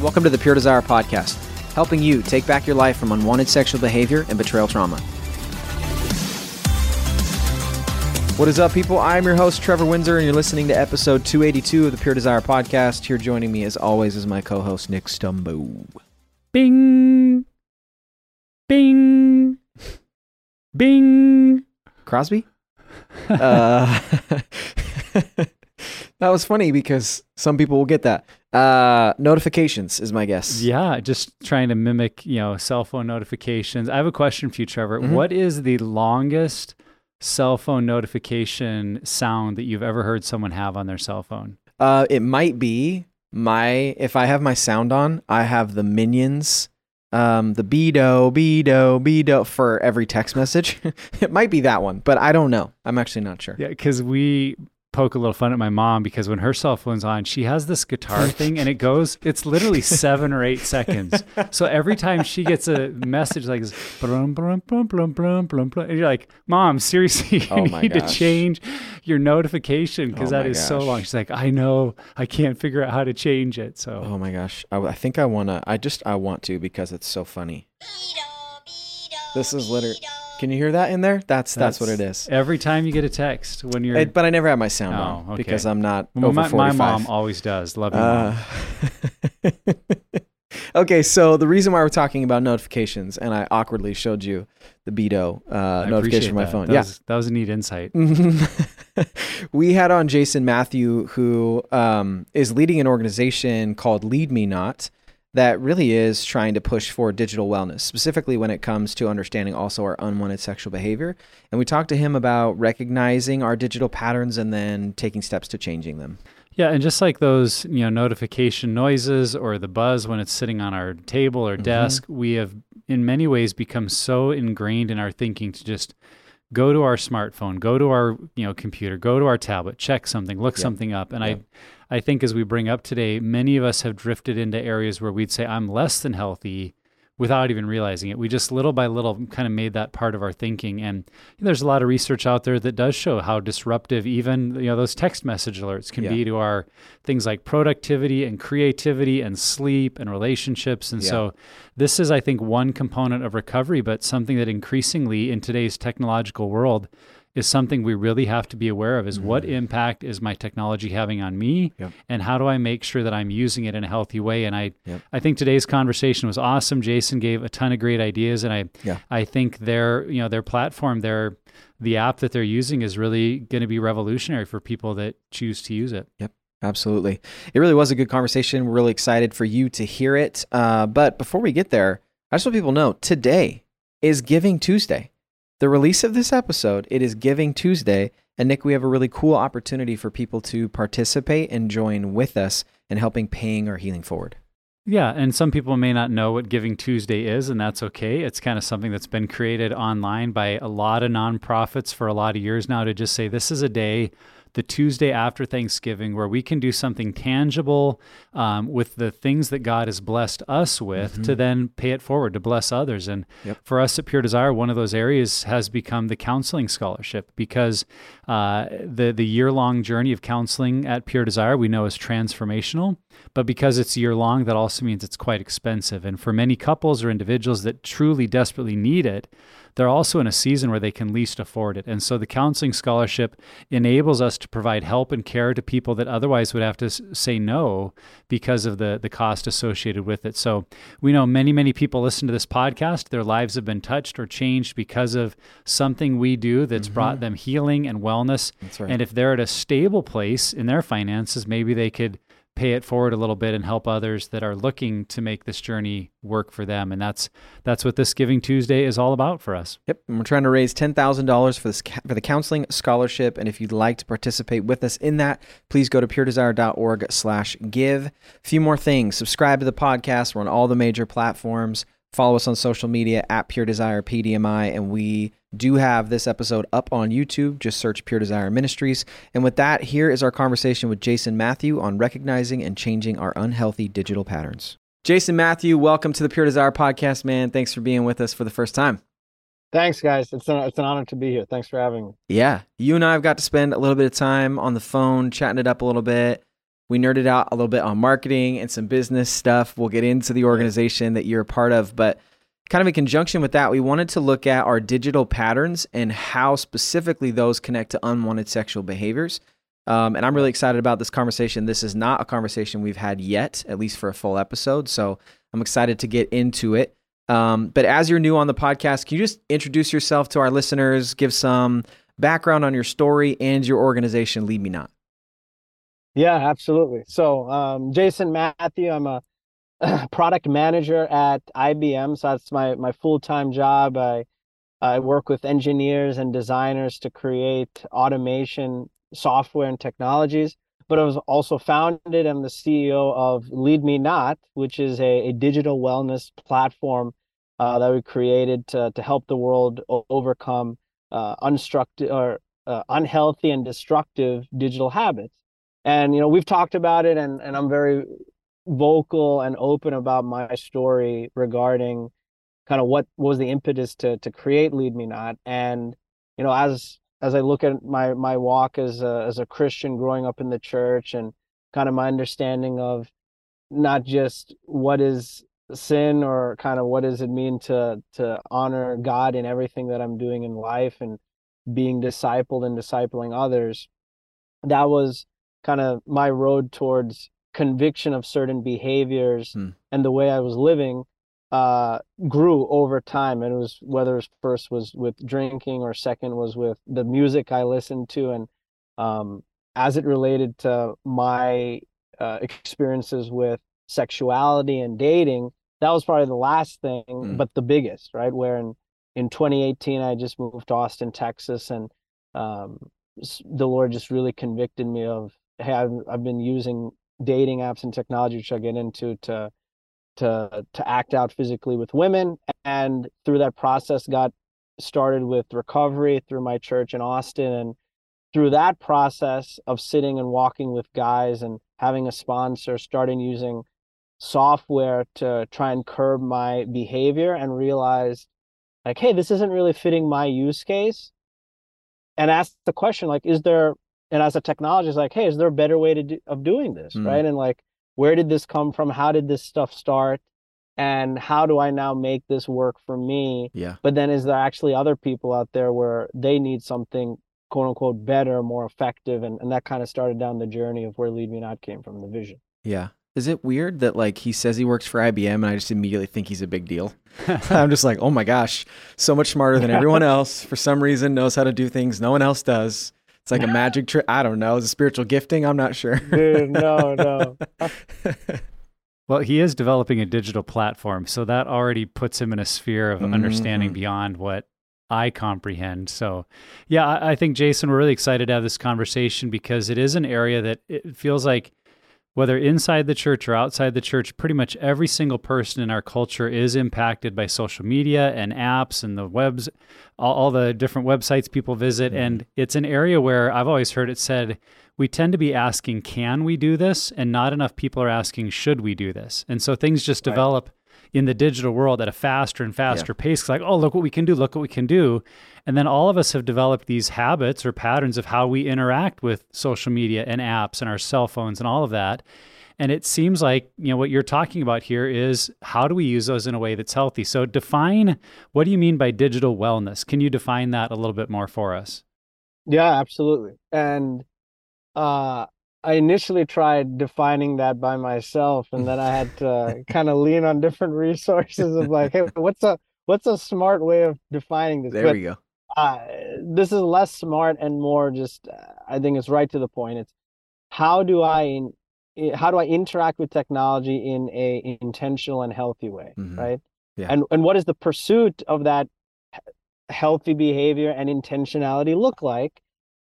Welcome to the Pure Desire Podcast, helping you take back your life from unwanted sexual behavior and betrayal trauma. What is up, people? I'm your host, Trevor Windsor, and you're listening to episode 282 of the Pure Desire Podcast. Here joining me, as always, is my co host, Nick Stumbo. Bing. Bing. Bing. Crosby? uh, that was funny because some people will get that. Uh, notifications is my guess. Yeah, just trying to mimic, you know, cell phone notifications. I have a question for you, Trevor. Mhm. What is the longest cell phone notification sound that you've ever heard someone have on their cell phone? Uh, it might be my if I have my sound on, I have the minions, um, the bedo, bedo, bedo for every text message. it might be that one, but I don't know. I'm actually not sure. Yeah, because we poke a little fun at my mom because when her cell phone's on, she has this guitar thing and it goes, it's literally seven or eight seconds. So every time she gets a message like this, blum, blum, blum, blum, blum, blum, blum, and you're like, Mom, seriously, you Oh my need to change your notification because Oh that my is so long. She's like, I know, I can't figure out how to change it. So Oh my gosh, I, I think I wanna. I just I want to because it's so funny. This is literally. Can you hear that in there? That's that's, what it is. Every time you get a text when you're, It- but I never have my sound Oh, on okay. because I'm not Well, over my, my mom always does. Love you, mom. Uh, okay, so the reason why we're talking about notifications, and I awkwardly showed you the Beto uh, notification from my that. phone. That yeah. was, that was a neat insight. we had on Jason Mathew, who um, is leading an organization called Lead Me Not that really is trying to push for digital wellness, specifically when it comes to understanding also our unwanted sexual behavior. And we talked to him about recognizing our digital patterns and then taking steps to changing them. Yeah, and just like those, you know, notification noises or the buzz when it's sitting on our table or Mhm. desk, we have in many ways become so ingrained in our thinking to just go to our smartphone, go to our, you know, computer, go to our tablet, check something, look Yep. something up. And Yep. I I think as we bring up today, many of us have drifted into areas where we'd say I'm less than healthy without even realizing it. We just little by little kind of made that part of our thinking. And there's a lot of research out there that does show how disruptive even you know those text message alerts can Yeah. be to our things like productivity and creativity and sleep and relationships. And Yeah. so this is, I think, one component of recovery, but something that increasingly in today's technological world is something we really have to be aware of is what impact is my technology having on me Mm-hmm. Yep. and how do I make sure that I'm using it in a healthy way and I Yep. I think today's conversation was awesome Jason gave a ton of great ideas and I Yeah. I think their you know their platform their the app that they're using is really going to be revolutionary for people that choose to use it. Yep absolutely. It really was a good conversation. We're really excited for you to hear it. Uh, but before we get there, I just want people to know today is Giving Tuesday. The release of this episode, it is Giving Tuesday. And Nick, we have a really cool opportunity for people to participate and join with us in helping paying our healing forward. Yeah, and some people may not know what Giving Tuesday is, and that's okay. It's kind of something that's been created online by a lot of nonprofits for a lot of years now to just say this is a day the Tuesday after Thanksgiving where we can do something tangible um, with the things that God has blessed us with mm-hmm. to then pay it forward to bless others. And yep. for us at Pure Desire, one of those areas has become the counseling scholarship because uh, the the year long journey of counseling at Pure Desire we know is transformational, but because it's year long, that also means it's quite expensive. And for many couples or individuals that truly desperately need it, they're also in a season where they can least afford it. And so the counseling scholarship enables us to provide help and care to people that otherwise would have to say no because of the, the cost associated with it. So we know many, many people listen to this podcast. Their lives have been touched or changed because of something we do that's mm-hmm. brought them healing and wellness. Right. And if they're at a stable place in their finances, maybe they could pay it forward a little bit and help others that are looking to make this journey work for them. And that's that's what this Giving Tuesday is all about for us. Yep, and we're trying to raise ten thousand dollars for this for the counseling scholarship. And if you'd like to participate with us in that, please go to puredesire.org/give. A few more things: subscribe to the podcast. We're on all the major platforms. Follow us on social media at Pure Desire PDMI, and we do have this episode up on YouTube. Just search Pure Desire Ministries. And with that, here is our conversation with Jason Mathew on recognizing and changing our unhealthy digital patterns. Jason Mathew, welcome to the Pure Desire podcast, man. Thanks for being with us for the first time. Thanks, guys. It's an, it's an honor to be here. Thanks for having me. Yeah. You and I have got to spend a little bit of time on the phone, chatting it up a little bit. We nerded out a little bit on marketing and some business stuff. We'll get into the organization that you're a part of, but kind of in conjunction with that, we wanted to look at our digital patterns and how specifically those connect to unwanted sexual behaviors. Um, and I'm really excited about this conversation. This is not a conversation we've had yet, at least for a full episode. So I'm excited to get into it. Um, but as you're new on the podcast, can you just introduce yourself to our listeners, give some background on your story and your organization, Lead Me Not? Yeah, absolutely. So, um, Jason Mathew, I'm a product manager at IBM. So that's my my full time job. I I work with engineers and designers to create automation software and technologies. But I was also founded. I'm the CEO of Lead Me Not, which is a, a digital wellness platform uh, that we created to to help the world overcome uh, unstructured or uh, unhealthy and destructive digital habits. And you know we've talked about it, and and I'm very vocal and open about my story regarding kind of what was the impetus to to create Lead Me Not. And you know, as as I look at my my walk as a as a Christian growing up in the church and kind of my understanding of not just what is sin or kind of what does it mean to to honor God in everything that I'm doing in life and being discipled and discipling others that was kind of my road towards conviction of certain behaviors hmm. and the way I was living uh, grew over time. And it was whether it was first was with drinking or second was with the music I listened to. And um, as it related to my uh, experiences with sexuality and dating, that was probably the last thing, hmm. but the biggest, right? Where in, in 2018, I just moved to Austin, Texas, and um, the Lord just really convicted me of, hey, I've, I've been using dating apps and technology, which I get into, to to to act out physically with women, and through that process, got started with recovery through my church in Austin, and through that process of sitting and walking with guys and having a sponsor, starting using software to try and curb my behavior, and realize like, hey, this isn't really fitting my use case. And ask the question like, is there and as a technologist like hey is there a better way to do, of doing this mm. right? And like where did this come from? How did this stuff start? And how do i now make this work for me? Yeah. But then is there actually other people out there where they need something quote unquote better more effective? And, and that kind of started down the journey of where lead me not came from the vision. Yeah. Is it weird that like he says he works for IBM and I just immediately think he's a big deal? I'm just like, oh my gosh, so much smarter than everyone else. For some reason, knows how to do things no one else does. It's like a magic trick. I don't know. Is a spiritual gifting? I'm not sure. Dude, no, no. well, he is developing a digital platform, so that already puts him in a sphere of mm-hmm. understanding beyond what I comprehend. So, yeah, I, I think Jason, we're really excited to have this conversation because it is an area that it feels like whether inside the church or outside the church, pretty much every single person in our culture is impacted by social media and apps and the webs, all, all the different websites people visit. Mm-hmm. And it's an area where I've always heard it said, we tend to be asking, can we do this? And not enough people are asking, should we do this? And so things just Right. develop in the digital world at a faster and faster pace. Like, oh, look what we can do, look what we can do. And then all of us have developed these habits or patterns of how we interact with social media and apps and our cell phones and all of that. And it seems like, you know, what you're talking about here is how do we use those in a way that's healthy? So define what do you mean by digital wellness? Can you define that a little bit more for us? Yeah, absolutely. And uh, I initially tried defining that by myself, and then I had to kind of lean on different resources of like, hey, what's a what's a smart way of defining this? There But we go. uh, this is less smart and more just, uh, I think it's right to the point. It's how do I how do I interact with technology in a intentional and healthy way, Mhm. right? Yeah. And and what does the pursuit of that healthy behavior and intentionality look like?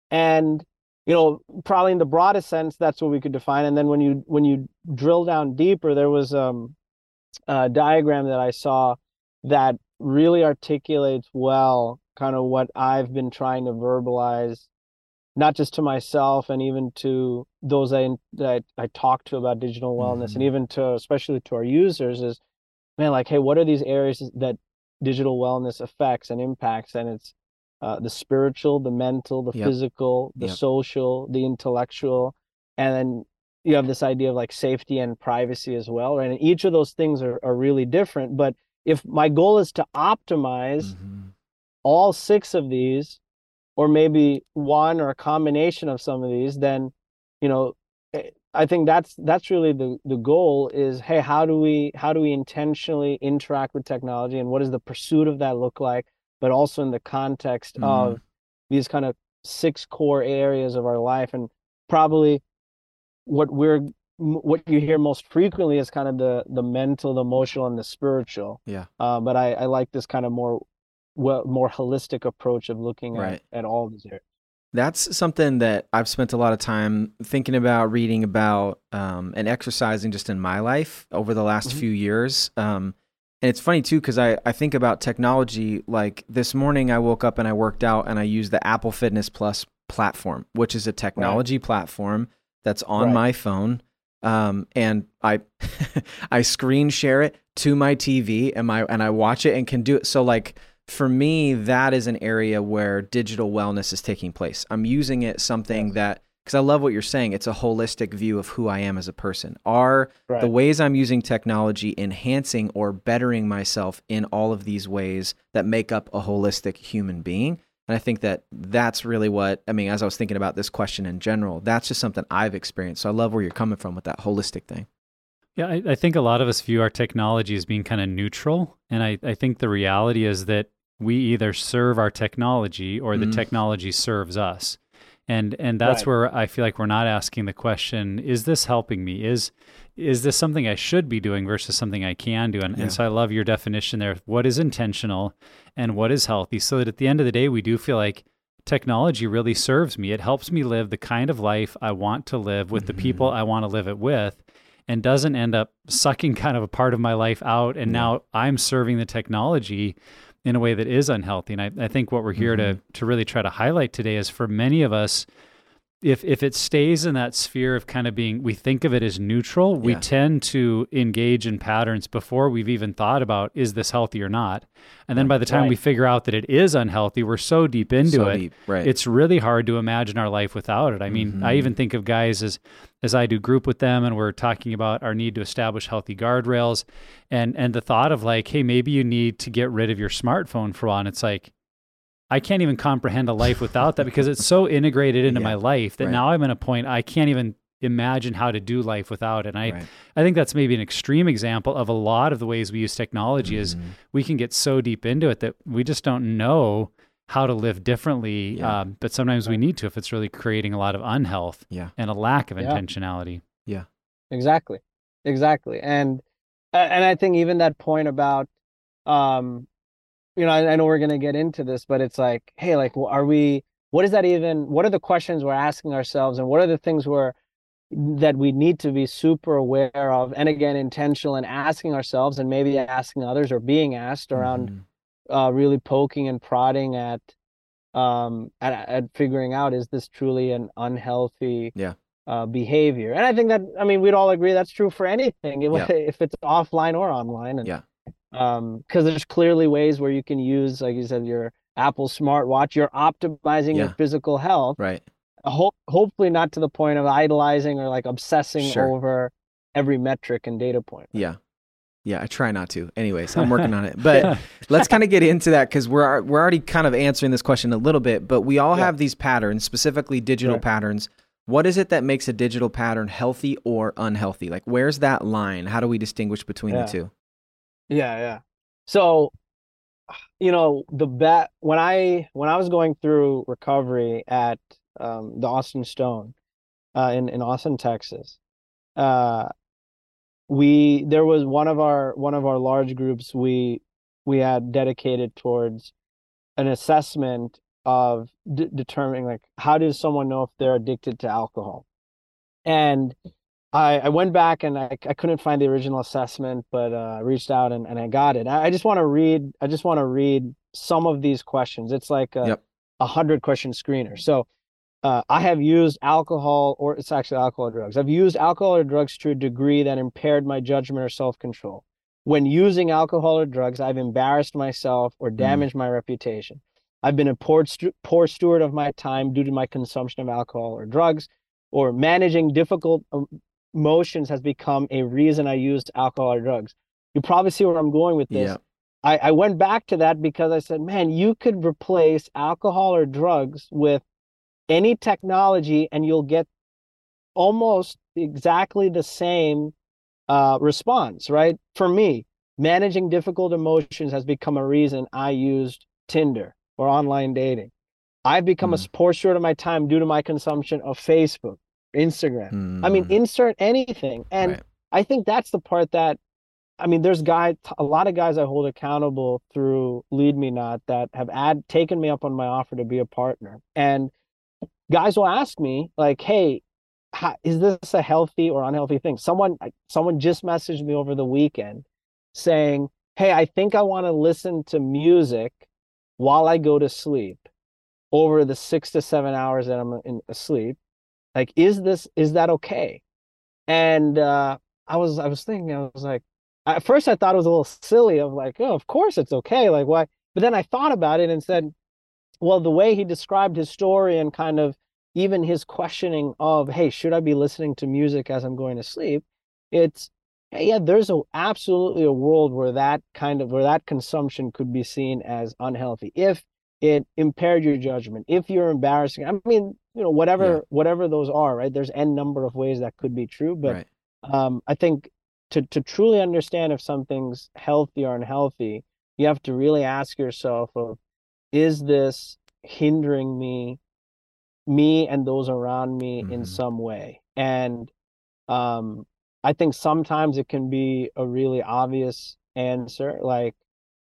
And you know, probably in the broadest sense, that's what we could define. And then when you when you drill down deeper, there was um, a diagram that I saw that really articulates well kind of what I've been trying to verbalize, not just to myself and even to those I that I talk to about digital wellness, and Mhm. even to especially to our users is, man, like, hey, what are these areas that digital wellness affects and impacts? And it's uh, the spiritual, the mental, the Yep. physical, the Yep. social, the intellectual, and then you have this idea of like safety and privacy as well, right? And each of those things are, are really different. But if my goal is to optimize Mhm. all six of these, or maybe one or a combination of some of these, then you know, eh, I think that's that's really the the goal is hey, how do we how do we intentionally interact with technology and what does the pursuit of that look like? But also in the context Mhm. of these kind of six core areas of our life and probably what we're what you hear most frequently is kind of the the mental the emotional and the spiritual Yeah. uh, but I, I like this kind of more well more holistic approach of looking Right. at, at all these areas That's something that I've spent a lot of time thinking about, reading about, um, and exercising just in my life over the last Mhm. few years. Um, and it's funny too, because I, I think about technology. Like this morning, I woke up and I worked out and I used the Apple Fitness Plus platform, which is a technology platform that's on Right. my phone. Um, and I I screen share it to my TV and my and I watch it and can do it. So like for me, that is an area where digital wellness is taking place. I'm using it something Yes. that because I love what you're saying. It's a holistic view of who I am as a person. Are right the ways I'm using technology enhancing or bettering myself in all of these ways that make up a holistic human being? And I think that that's really what I mean. As I was thinking about this question in general, that's just something I've experienced. So I love where you're coming from with that holistic thing. Yeah, I, I think a lot of us view our technology as being kind of neutral. And I, I think the reality is that we either serve our technology or the Mm. technology serves us. And and that's Right. where I feel like we're not asking the question, is this helping me? Is is this something I should be doing versus something I can do? And, Yeah. and so I love your definition there. What is intentional and what is healthy? So that at the end of the day, we do feel like technology really serves me. It helps me live the kind of life I want to live with the people Mm-hmm. I want to live it with and doesn't end up sucking kind of a part of my life out. And Yeah. now I'm serving the technology in a way that is unhealthy. And I, I think what we're here to Mm-hmm. to really try to highlight today is for many of us, if if it stays in that sphere of kind of being we think of it as neutral, we Yeah. tend to engage in patterns before we've even thought about is this healthy or not. And then by the time we figure out that it is unhealthy, we're so deep into so it deep, right? it's really hard to imagine our life without it. I mean, I Mhm. even think of guys as as I do group with them and we're talking about our need to establish healthy guardrails and and the thought of like, hey, maybe you need to get rid of your smartphone for a while. And it's like I can't even comprehend a life without that because it's so integrated into Yeah, my life that right. now I'm in a point I can't even imagine how to do life without it. And I Right. I think that's maybe an extreme example of a lot of the ways we use technology is Mhm. we can get so deep into it that we just don't know how to live differently. Yeah. Um, but sometimes we need to if it's really creating a lot of unhealth Yeah. and a lack of intentionality. Yeah. exactly exactly and and i think even that point about um you know i, I know we're going to get into this but it's like hey like well, are we what is that even what are the questions we're asking ourselves and what are the things we're that we need to be super aware of and again intentional and asking ourselves and maybe asking others or being asked around Mhm. uh, really poking and prodding at um at, at figuring out is this truly an unhealthy Yeah. uh, behavior and i think that i mean we'd all agree that's true for anything if, Yeah. if it's offline or online and Yeah. Um because there's clearly ways where you can use like you said your apple smartwatch you're optimizing your physical health Right. ho- hopefully not to the point of idolizing or like obsessing Sure. over every metric and data point Yeah. Yeah. I try not to. Anyways, I'm working on it. But let's kind of get into that because we're we're already kind of answering this question a little bit. But we all Yeah. have these patterns, specifically digital Right. patterns. What is it that makes a digital pattern healthy or unhealthy? Like, where's that line? How do we distinguish between Yeah. the two? Yeah, yeah. So, you know, the bet when I when I was going through recovery at um, the Austin Stone uh, in in Austin, Texas, uh, we there was one of our one of our large groups we we had dedicated towards an assessment of determining like how does someone know if they're addicted to alcohol, and I, I went back and I, I couldn't find the original assessment, but uh, I reached out and, and I got it. I, I just want to read. I just want to read some of these questions. It's like a, Yep. a hundred question screener. So uh, I have used alcohol, or it's actually alcohol or drugs. I've used alcohol or drugs to a degree that impaired my judgment or self control. When using alcohol or drugs, I've embarrassed myself or damaged my reputation. I've been a poor, stu- poor steward of my time due to my consumption of alcohol or drugs, or managing difficult emotions has become a reason I used alcohol or drugs. You probably see where I'm going with this. Yeah. I, I went back to that because I said, man, you could replace alcohol or drugs with any technology and you'll get almost exactly the same uh, response, right? For me, managing difficult emotions has become a reason I used Tinder or online dating. I've become Mm. a poor steward of my time due to my consumption of Facebook, Instagram. I mean, Mm, insert anything. And right. I think that's the part that, I mean, there's guys, a lot of guys I hold accountable through Lead Me Not that have ad taken me up on my offer to be a partner. And guys will ask me like, "Hey, how, is this a healthy or unhealthy thing?" Someone, someone just messaged me over the weekend saying, "Hey, I think I want to listen to music while I go to sleep over the six to seven hours that I'm in asleep. Like, is this is that okay?" And uh, I was I was thinking I was like, at first I thought it was a little silly of like, oh, of course it's okay, like why? But then I thought about it and said, well, the way he described his story and kind of even his questioning of, hey, should I be listening to music as I'm going to sleep? It's yeah, there's a absolutely a world where that kind of where that consumption could be seen as unhealthy if it impaired your judgment, if you're embarrassing. I mean, you know, whatever Yeah. whatever those are, right? There's n number of ways that could be true, but right. um, I think to to truly understand if something's healthy or unhealthy, you have to really ask yourself of, is this hindering me, me and those around me in Mhm. some way? And um, I think sometimes it can be a really obvious answer, like,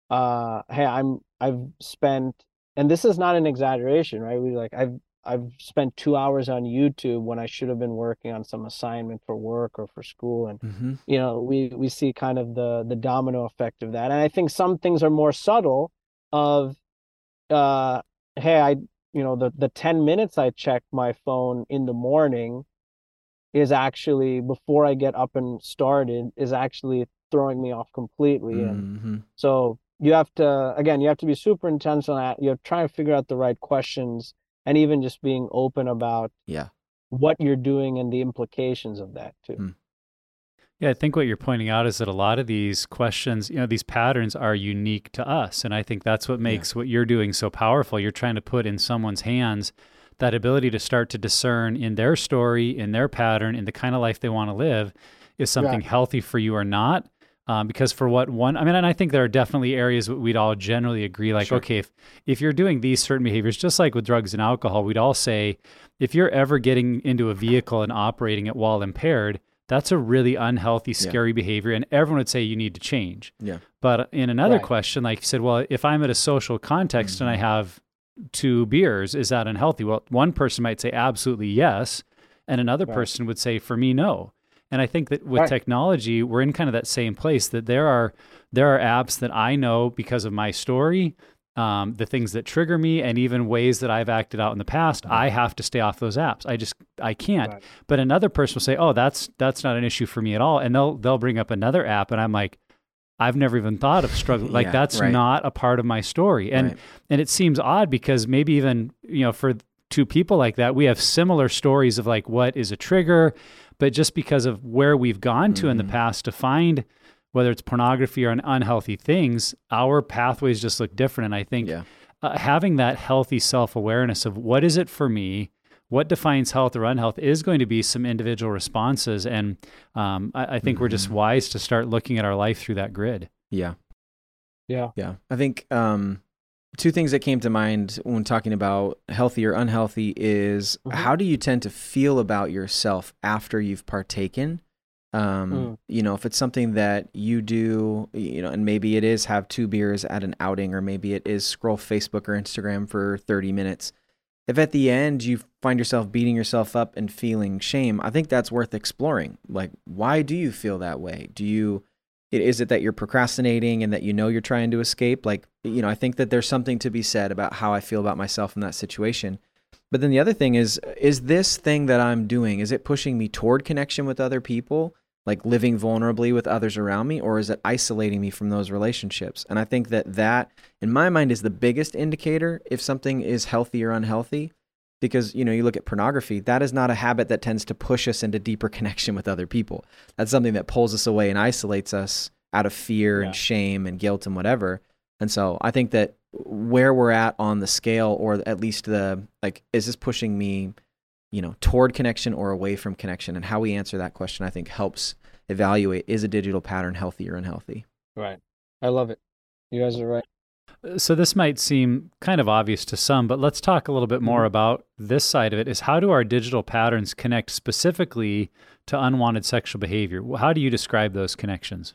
uh, hey, I'm I've spent, and this is not an exaggeration, right? We like I've I've spent two hours on YouTube when I should have been working on some assignment for work or for school, and hmm you know we we see kind of the the domino effect of that. And i think some things are more subtle of uh hey i you know the the 10 minutes i check my phone in the morning is actually before i get up and started is actually throwing me off completely. And hmm so you have to again you have to be super intentional at you're trying to figure out the right questions and even just being open about Yeah. what you're doing and the implications of that too Mm. Yeah, I think what you're pointing out is that a lot of these questions, you know, these patterns are unique to us. And I think that's what makes what you're doing so powerful. You're trying to put in someone's hands that ability to start to discern in their story, in their pattern, in the kind of life they want to live, is something healthy for you or not. Um, because for what one, I mean, and I think there are definitely areas that we'd all generally agree, like, Sure. okay, if if you're doing these certain behaviors, just like with drugs and alcohol, we'd all say, if you're ever getting into a vehicle and operating it while impaired, that's a really unhealthy, scary behavior, and everyone would say you need to change. Yeah. But in another Right. question, like you said, well, if I'm at a social context and I Mm-hmm. have two beers, is that unhealthy? Well, one person might say absolutely yes, and another Right. person would say for me no and i think that with Right. technology we're in kind of that same place that there are there are apps that i know because of my story um, the things that trigger me and even ways that i've acted out in the past i have to stay off those apps i just i can't Right. but another person will say oh that's that's not an issue for me at all and they'll they'll bring up another app and i'm like i've never even thought of struggling like Yeah, that's right. not a part of my story and Right. and it seems odd because maybe even you know for two people like that we have similar stories of like what is a trigger but just because of where we've gone to in the Mhm. past to find whether it's pornography or unhealthy things our pathways just look different and i think Yeah. uh, having that healthy self-awareness of what is it for me what defines health or unhealth is going to be some individual responses and um, I, I think we're just Mhm. wise to start looking at our life through that grid Yeah. Yeah. Yeah. I think um, two things that came to mind when talking about healthy or unhealthy is Mhm. how do you tend to feel about yourself after you've partaken? Um, Mm. You know, if it's something that you do, you know, and maybe it is have two beers at an outing, or maybe it is scroll Facebook or Instagram for 30 minutes. If at the end you find yourself beating yourself up and feeling shame, I think that's worth exploring. Like, why do you feel that way? Do you, is it that you're procrastinating and that you know you're trying to escape? Like, you know, I think that there's something to be said about how I feel about myself in that situation. But then the other thing is, is this thing that I'm doing, is it pushing me toward connection with other people, like living vulnerably with others around me, or is it isolating me from those relationships? And I think that that, in my mind, is the biggest indicator if something is healthy or unhealthy. Because, you know, you look at pornography, that is not a habit that tends to push us into deeper connection with other people. That's something that pulls us away and isolates us out of fear Yeah. and shame and guilt and whatever. And so I think that where we're at on the scale, or at least the like, is this pushing me, you know, toward connection or away from connection? And how we answer that question, I think, helps evaluate is a digital pattern healthy or unhealthy. Right. I love it. You guys are right. So this might seem kind of obvious to some, but let's talk a little bit more Mhm. about this side of it is how do our digital patterns connect specifically to unwanted sexual behavior? How do you describe those connections?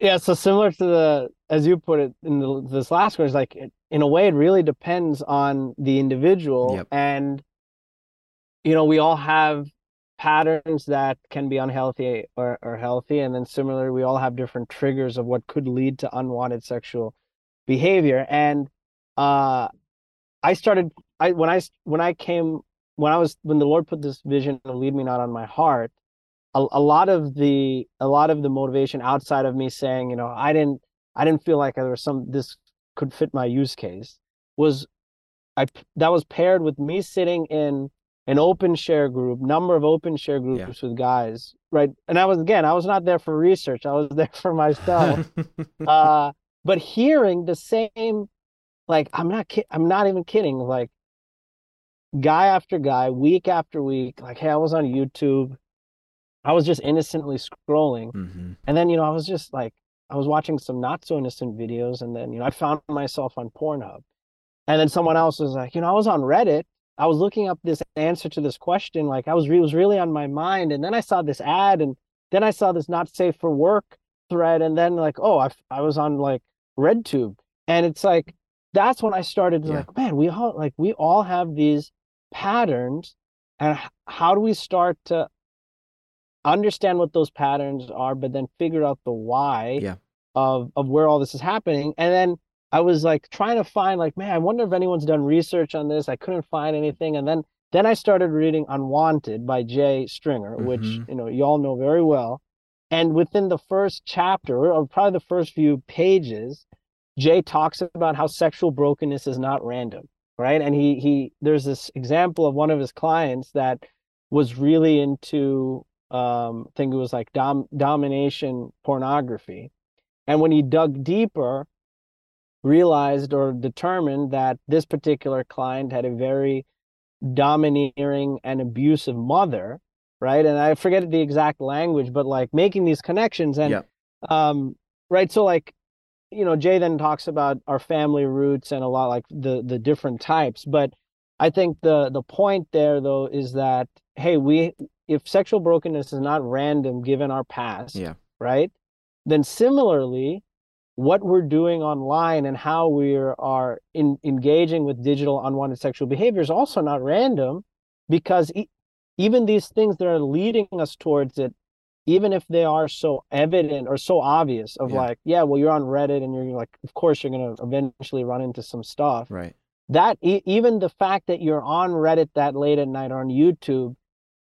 Yeah, so similar to the as you put it in the, this last one is like it, in a way it really depends on the individual Yep. and you know we all have patterns that can be unhealthy or, or healthy and then similarly we all have different triggers of what could lead to unwanted sexual behavior and uh I started I when I when I came when I was when the Lord put this vision of lead me not on my heart a, a lot of the a lot of the motivation outside of me saying you know i didn't i didn't feel like there was some this could fit my use case was i that was paired with me sitting in an open share group number of open share groups with guys right? And i was again i was not there for research i was there for myself. Uh but hearing the same like i'm not ki- i'm not even kidding like guy after guy week after week like hey i was on youtube. I was just innocently scrolling. Hmm and then you know i was just like i was watching some not so innocent videos and then you know i found myself on pornhub. And then someone else was like you know i was on reddit. I was looking up this answer to this question like i was re- was really on my mind. And then i saw this ad and then i saw this not safe for work thread and then like oh i, I was on like redtube and it's like that's when i started Yeah. like man we all like we all have these patterns and how do we start to understand what those patterns are but then figure out the why Yeah. of of where all this is happening and then i was like trying to find like man i wonder if anyone's done research on this i couldn't find anything and then then i started reading unwanted by jay stringer which Mhm. you know you all know very well and within the first chapter or probably the first few pages jay talks about how sexual brokenness is not random right? And he he there's this example of one of his clients that was really into um I think it was like dom domination pornography. And when he dug deeper realized or determined that this particular client had a very domineering and abusive mother right and i forget the exact language but like making these connections and Yep. um right so like you know jay then talks about our family roots and a lot like the the different types but i think the the point there though is that hey we if sexual brokenness is not random given our past Yeah. right then similarly what we're doing online and how we are in, engaging with digital unwanted sexual behavior is also not random because even these things that are leading us towards it even if they are so evident or so obvious of Yeah. like yeah well you're on reddit and you're like of course you're going to eventually run into some stuff Right. that e- even the fact that you're on reddit that late at night or on youtube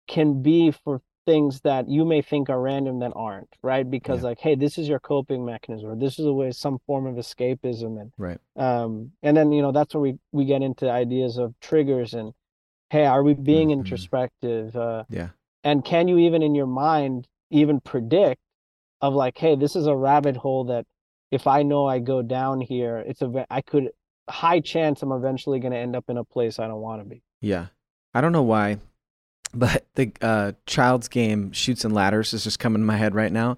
can be for things that you may think are random that aren't right because Yeah. like hey this is your coping mechanism or this is a way some form of escapism and Right. um and then you know that's where we we get into ideas of triggers and hey are we being Mhm. introspective uh Yeah. and can you even in your mind even predict of like hey this is a rabbit hole that if i know i go down here it's a i could high chance i'm eventually going to end up in a place i don't want to be Yeah. I don't know why, but the uh, child's game chutes and ladders is just coming to my head right now.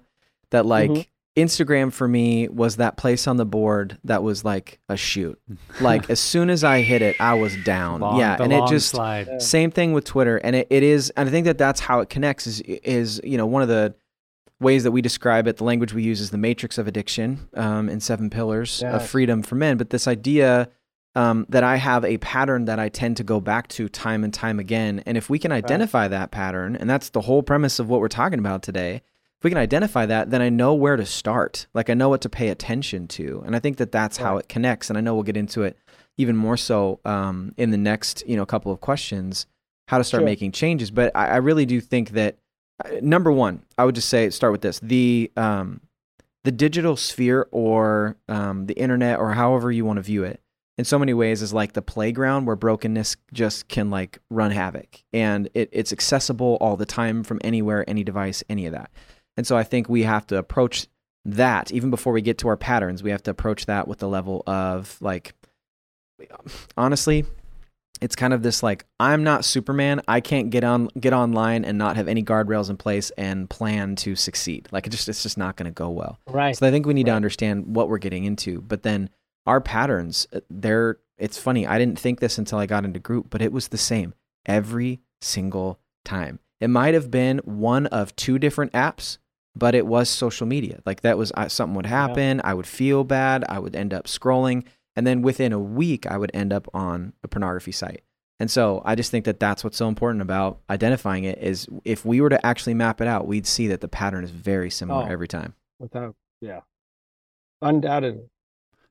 That like Mhm. Instagram for me was that place on the board that was like a chute. Like as soon as I hit it, I was down. Long- yeah, and it just slide. Same thing with Twitter, and it, it is, and I think that that's how it connects. Is is you know one of the ways that we describe it. The language we use is the matrix of addiction um, in Seven Pillars of Freedom for Men. But this idea um, that I have a pattern that I tend to go back to time and time again, and if we can identify that pattern, and that's the whole premise of what we're talking about today. If we can identify that, then I know where to start. Like I know what to pay attention to, and I think that that's how it connects. And I know we'll get into it even more so um, in the next you know couple of questions how to start Sure. making changes but I, I really do think that uh, number one i would just say start with this the um, the digital sphere or um, the internet or however you want to view it in so many ways is like the playground where brokenness just can like run havoc and it, it's accessible all the time from anywhere any device any of that and so i think we have to approach that even before we get to our patterns we have to approach that with the level of like honestly it's kind of this like i'm not superman. I can't get on get online and not have any guardrails in place and plan to succeed. Like it just it's just not going to go well. Right. So i think we need to understand what we're getting into. But then our patterns uh, they're it's funny i didn't think this until i got into group but it was the same every single time. It might have been one of two different apps but it was social media. Like that was uh, something would happen i would feel bad i would end up scrolling and then within a week i would end up on a pornography site. And so i just think that that's what's so important about identifying it is if we were to actually map it out we'd see that the pattern is very similar Oh. every time. Without yeah. Undoubtedly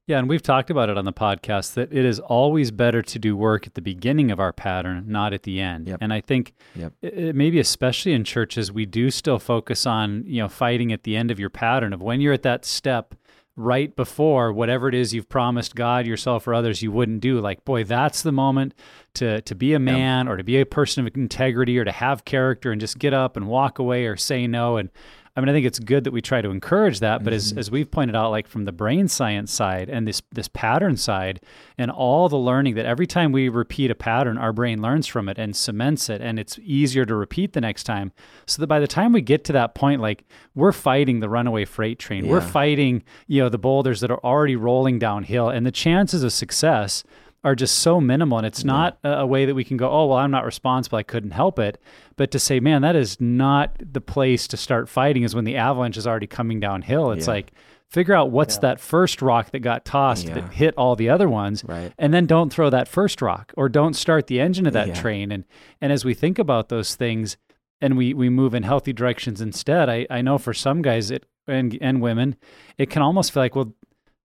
Yeah, and we've talked about it on the podcast that it is always better to do work at the beginning of our pattern, not at the end. Yep. And I think Yep. it, maybe especially in churches, we do still focus on you know fighting at the end of your pattern of when you're at that step right before whatever it is you've promised God, yourself, or others you wouldn't do. Like, boy, that's the moment to to be a man or to be a person of integrity or to have character and just get up and walk away or say no. And I mean, I think it's good that we try to encourage that, but as, mm-hmm. as we've pointed out, like from the brain science side and this this pattern side, and all the learning that every time we repeat a pattern, our brain learns from it and cements it, and it's easier to repeat the next time. So that by the time we get to that point, like we're fighting the runaway freight train, we're fighting you know the boulders that are already rolling downhill, and the chances of success are just so minimal. And it's not a, a way that we can go, oh, well, I'm not responsible. I couldn't help it. But to say, man, that is not the place to start fighting is when the avalanche is already coming downhill. It's Yeah. like, figure out what's Yeah. that first rock that got tossed Yeah. that hit all the other ones. right And then don't throw that first rock or don't start the engine of that Yeah. train. And and as we think about those things and we, we move in healthy directions instead, I, I know for some guys it and and women, it can almost feel like, well,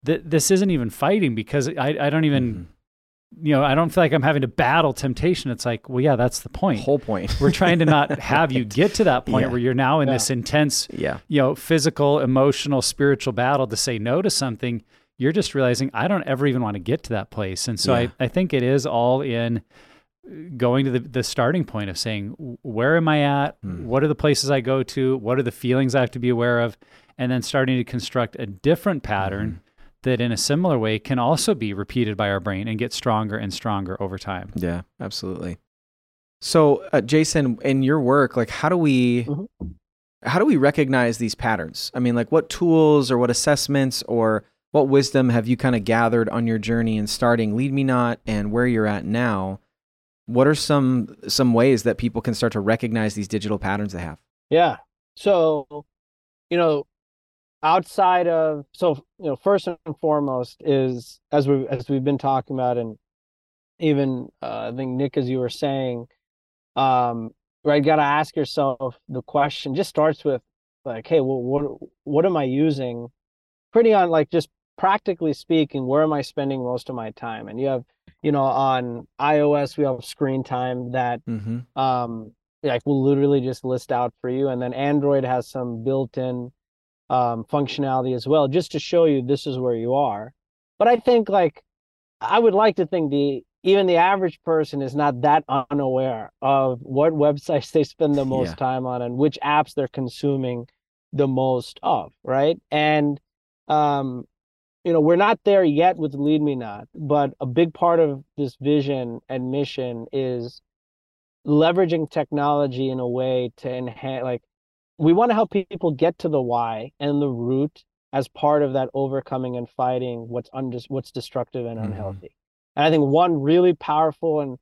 th- this isn't even fighting because I, I don't even Mhm. You know, I don't feel like I'm having to battle temptation. It's like, well, yeah, that's the point. whole point We're trying to not have you get to that point Yeah. where you're now in Yeah. this intense, yeah you know, physical, emotional, spiritual battle to say no to something. You're just realizing I don't ever even want to get to that place. And so Yeah. I, I think it is all in going to the, the starting point of saying, where am I at? Hmm. What are the places I go to? What are the feelings I have to be aware of? And then starting to construct a different pattern Mm-hmm. That in a similar way can also be repeated by our brain and get stronger and stronger over time. Yeah, absolutely. So, uh, Jason, in your work, like, how do we, Mhm. how do we recognize these patterns? I mean, like, what tools or what assessments or what wisdom have you kind of gathered on your journey in starting Lead Me Not and where you're at now? What are some some ways that people can start to recognize these digital patterns they have? Yeah. So, you know, outside of so you know, first and foremost is as we as we've been talking about, and even uh, I think Nick, as you were saying, um, right got to ask yourself the question just starts with like hey well what what am i using? Pretty on like just practically speaking where am i spending most of my time? And you have you know on ios we have screen time that Mm-hmm. um like will literally just list out for you. And then android has some built-in um functionality as well just to show you this is where you are but i think like i would like to think the even the average person is not that unaware of what websites they spend the most Yeah. time on and which apps they're consuming the most of right and um you know we're not there yet with lead me not but a big part of this vision and mission is leveraging technology in a way to enhance like we want to help people get to the why and the root as part of that overcoming and fighting what's undis- what's destructive and Mhm. unhealthy and i think one really powerful and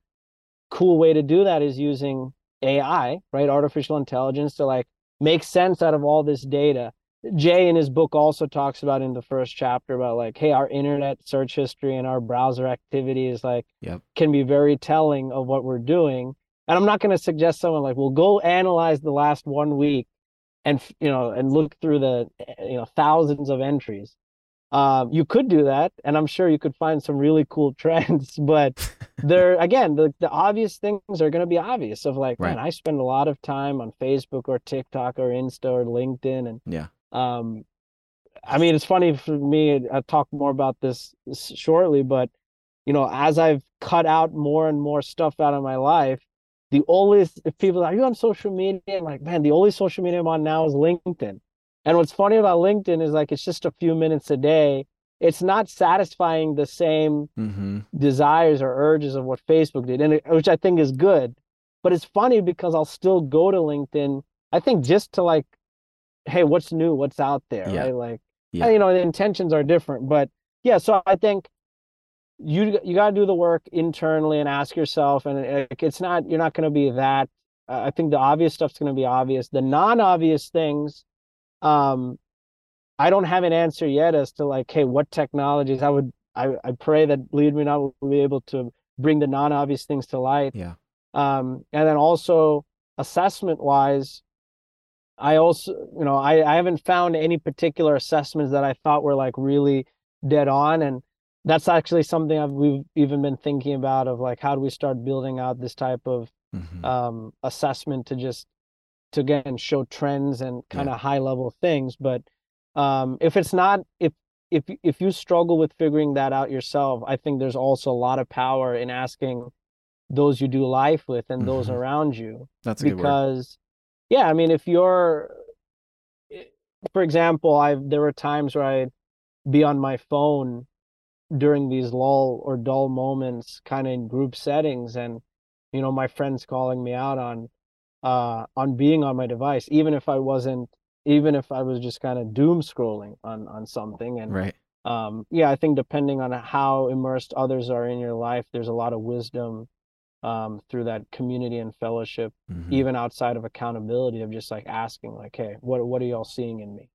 cool way to do that is using ai right artificial intelligence to like make sense out of all this data jay in his book also talks about in the first chapter about like hey our internet search history and our browser activity is like Yep. can be very telling of what we're doing and i'm not going to suggest someone like well go analyze the last one week and you know and look through the eh, you know thousands of entries um, you could do that and i'm sure you could find some really cool trends but they're again the, the obvious things are going to be obvious of like man i spend a lot of time on facebook or tiktok or insta or linkedin and Yeah. um i mean it's funny for me i'll talk more about this shortly but you know as i've cut out more and more stuff out of my life the only people are you on social media i'm like man the only social media i'm on now is linkedin and what's funny about linkedin is like it's just a few minutes a day it's not satisfying the same Mm-hmm. desires or urges of what Facebook did, and it, which I think is good. But it's funny because I'll still go to LinkedIn. I think just to like, hey, what's new? What's out there? Yeah. Right? Like, Yeah. you know, the intentions are different, but yeah. So I think you you got to do the work internally and ask yourself, and it, it's not you're not going to be that. Uh, I think the obvious stuff's going to be obvious. The non-obvious things, um, I don't have an answer yet as to like, hey, what technologies I would I, I pray that Lead Me Not will be able to bring the non-obvious things to light. Yeah. Um, and then also assessment wise, I also, you know, I, I haven't found any particular assessments that I thought were like really dead on. And that's actually something I've, we've even been thinking about of like, how do we start building out this type of Mm-hmm. um, assessment to just to again show trends and kind of high level things. But um, if it's not if if if you struggle with figuring that out yourself, I think there's also a lot of power in asking those you do life with and those Mhm. around you That's a good word. because yeah i mean if you're for example i there were times where i'd be on my phone during these lull or dull moments kind of in group settings and you know my friends calling me out on uh on being on my device even if i wasn't even if i was just kind of doom scrolling on on something and Right. um yeah i think depending on how immersed others are in your life there's a lot of wisdom um through that community and fellowship Mhm. even outside of accountability of just like asking like hey what what are y'all seeing in me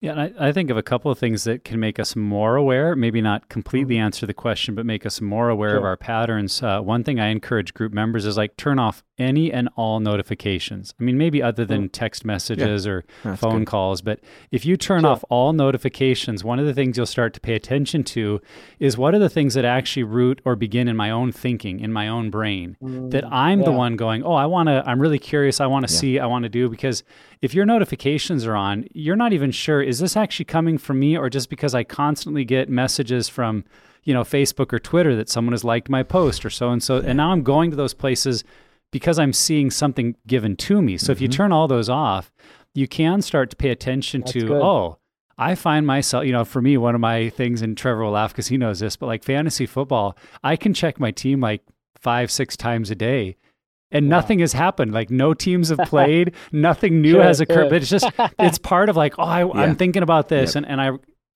Yeah, and I, I think of a couple of things that can make us more aware, maybe not completely answer the question, but make us more aware of our patterns. Uh, one thing I encourage group members is like turn off any and all notifications. I mean, maybe other than text messages or That's phone good. calls, but if you turn Sure. off all notifications, one of the things you'll start to pay attention to is what are the things that actually root or begin in my own thinking, in my own brain that Mm, I'm the one going, oh, I want to, I'm really curious. I want to Yeah. see, I want to do. Because if your notifications are on, you're not even sure, is this actually coming from me or just because I constantly get messages from, you know, Facebook or Twitter that someone has liked my post or so and so. And now I'm going to those places because I'm seeing something given to me. So if you Mhm. turn all those off, you can start to pay attention That's to, good. oh, I find myself, you know, for me, one of my things, and Trevor will laugh because he knows this, but like fantasy football, I can check my team like five, six times a day. And Wow. nothing has happened. Like no teams have played, nothing new Sure, has occurred. sure. But it's just, it's part of like, oh, I, Yeah. I'm thinking about this, Yep. and and I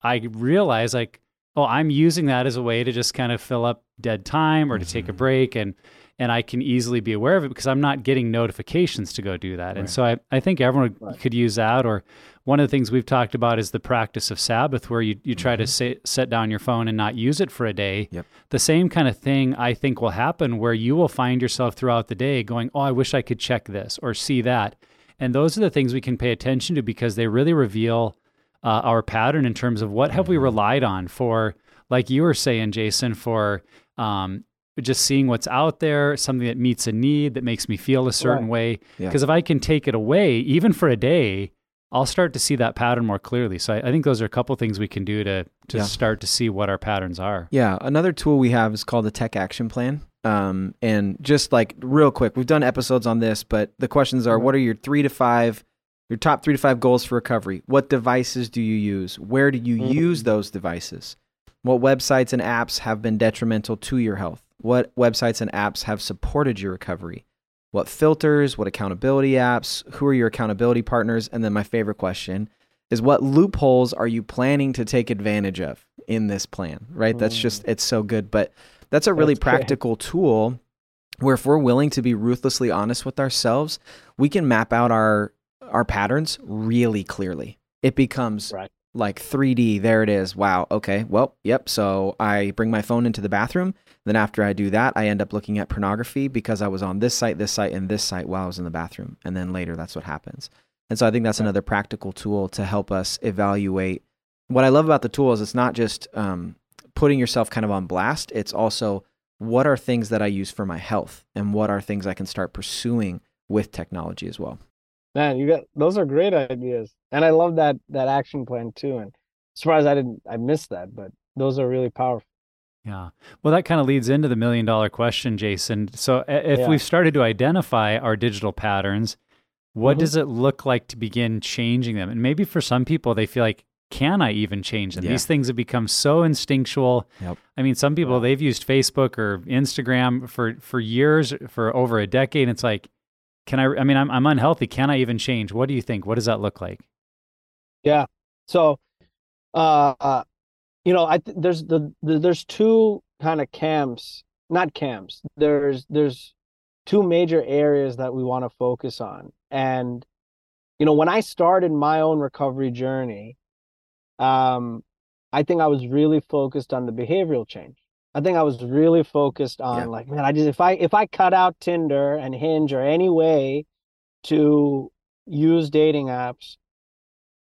I realize like, oh, I'm using that as a way to just kind of fill up dead time or to take a Mhm. break, and and I can easily be aware of it because I'm not getting notifications to go do that. Right. And so I, I think everyone Right. could use that. Or one of the things we've talked about is the practice of Sabbath, where you, you try to Mhm. say, set down your phone and not use it for a day. Yep. The same kind of thing I think will happen where you will find yourself throughout the day going, Oh, I wish I could check this or see that. And those are the things we can pay attention to because they really reveal uh, our pattern in terms of what have we Mhm. relied on for, like you were saying, Jason, for um, just seeing what's out there, something that meets a need that makes me feel a certain Right. way. Yeah. Because if I can take it away, even for a day, I'll start to see that pattern more clearly. So I, I think those are a couple things we can do to to Yeah. start to see what our patterns are. Yeah, another tool we have is called the Tech Action Plan. Um, and just like real quick, we've done episodes on this, but the questions are: Mhm. What are your three to five, your top three to five goals for recovery? What devices do you use? Where do you Mhm. use those devices? What websites and apps have been detrimental to your health? What websites and apps have supported your recovery? What filters? What accountability apps? Who are your accountability partners? And then my favorite question is what loopholes are you planning to take advantage of in this plan? Right? That's just mm. it's so good, but that's a really That's great. practical tool where if we're willing to be ruthlessly honest with ourselves, we can map out our our patterns really clearly. It becomes Right. like 3D. There it is. Wow. Okay. Well, yep. So I bring my phone into the bathroom. Then after I do that, I end up looking at pornography because I was on this site, this site, and this site while I was in the bathroom. And then later, that's what happens. And so I think that's another practical tool to help us evaluate. What I love about the tool is it's not just um, putting yourself kind of on blast. It's also what are things that I use for my health and what are things I can start pursuing with technology as well. Man, you got those are great ideas, and I love that that action plan too. And surprised I didn't I missed that, but those are really powerful. Yeah. Well, that kind of leads into the million dollar question, Jason. So, if Yeah. we've started to identify our digital patterns, what Mhm. does it look like to begin changing them? And maybe for some people, they feel like, can I even change them? Yeah. These things have become so instinctual. Yep. I mean, some people they've used Facebook or Instagram for for years, for over a decade. It's like, can I? I mean, I'm I'm unhealthy. Can I even change? What do you think? What does that look like? Yeah. So, uh, uh you know, I th- there's the, the there's two kind of camps, not camps. There's there's two major areas that we want to focus on. And you know, when I started my own recovery journey, um, I think I was really focused on the behavioral change. I think I was really focused on Yeah. like, man, I just if I if I cut out Tinder and Hinge or any way to use dating apps,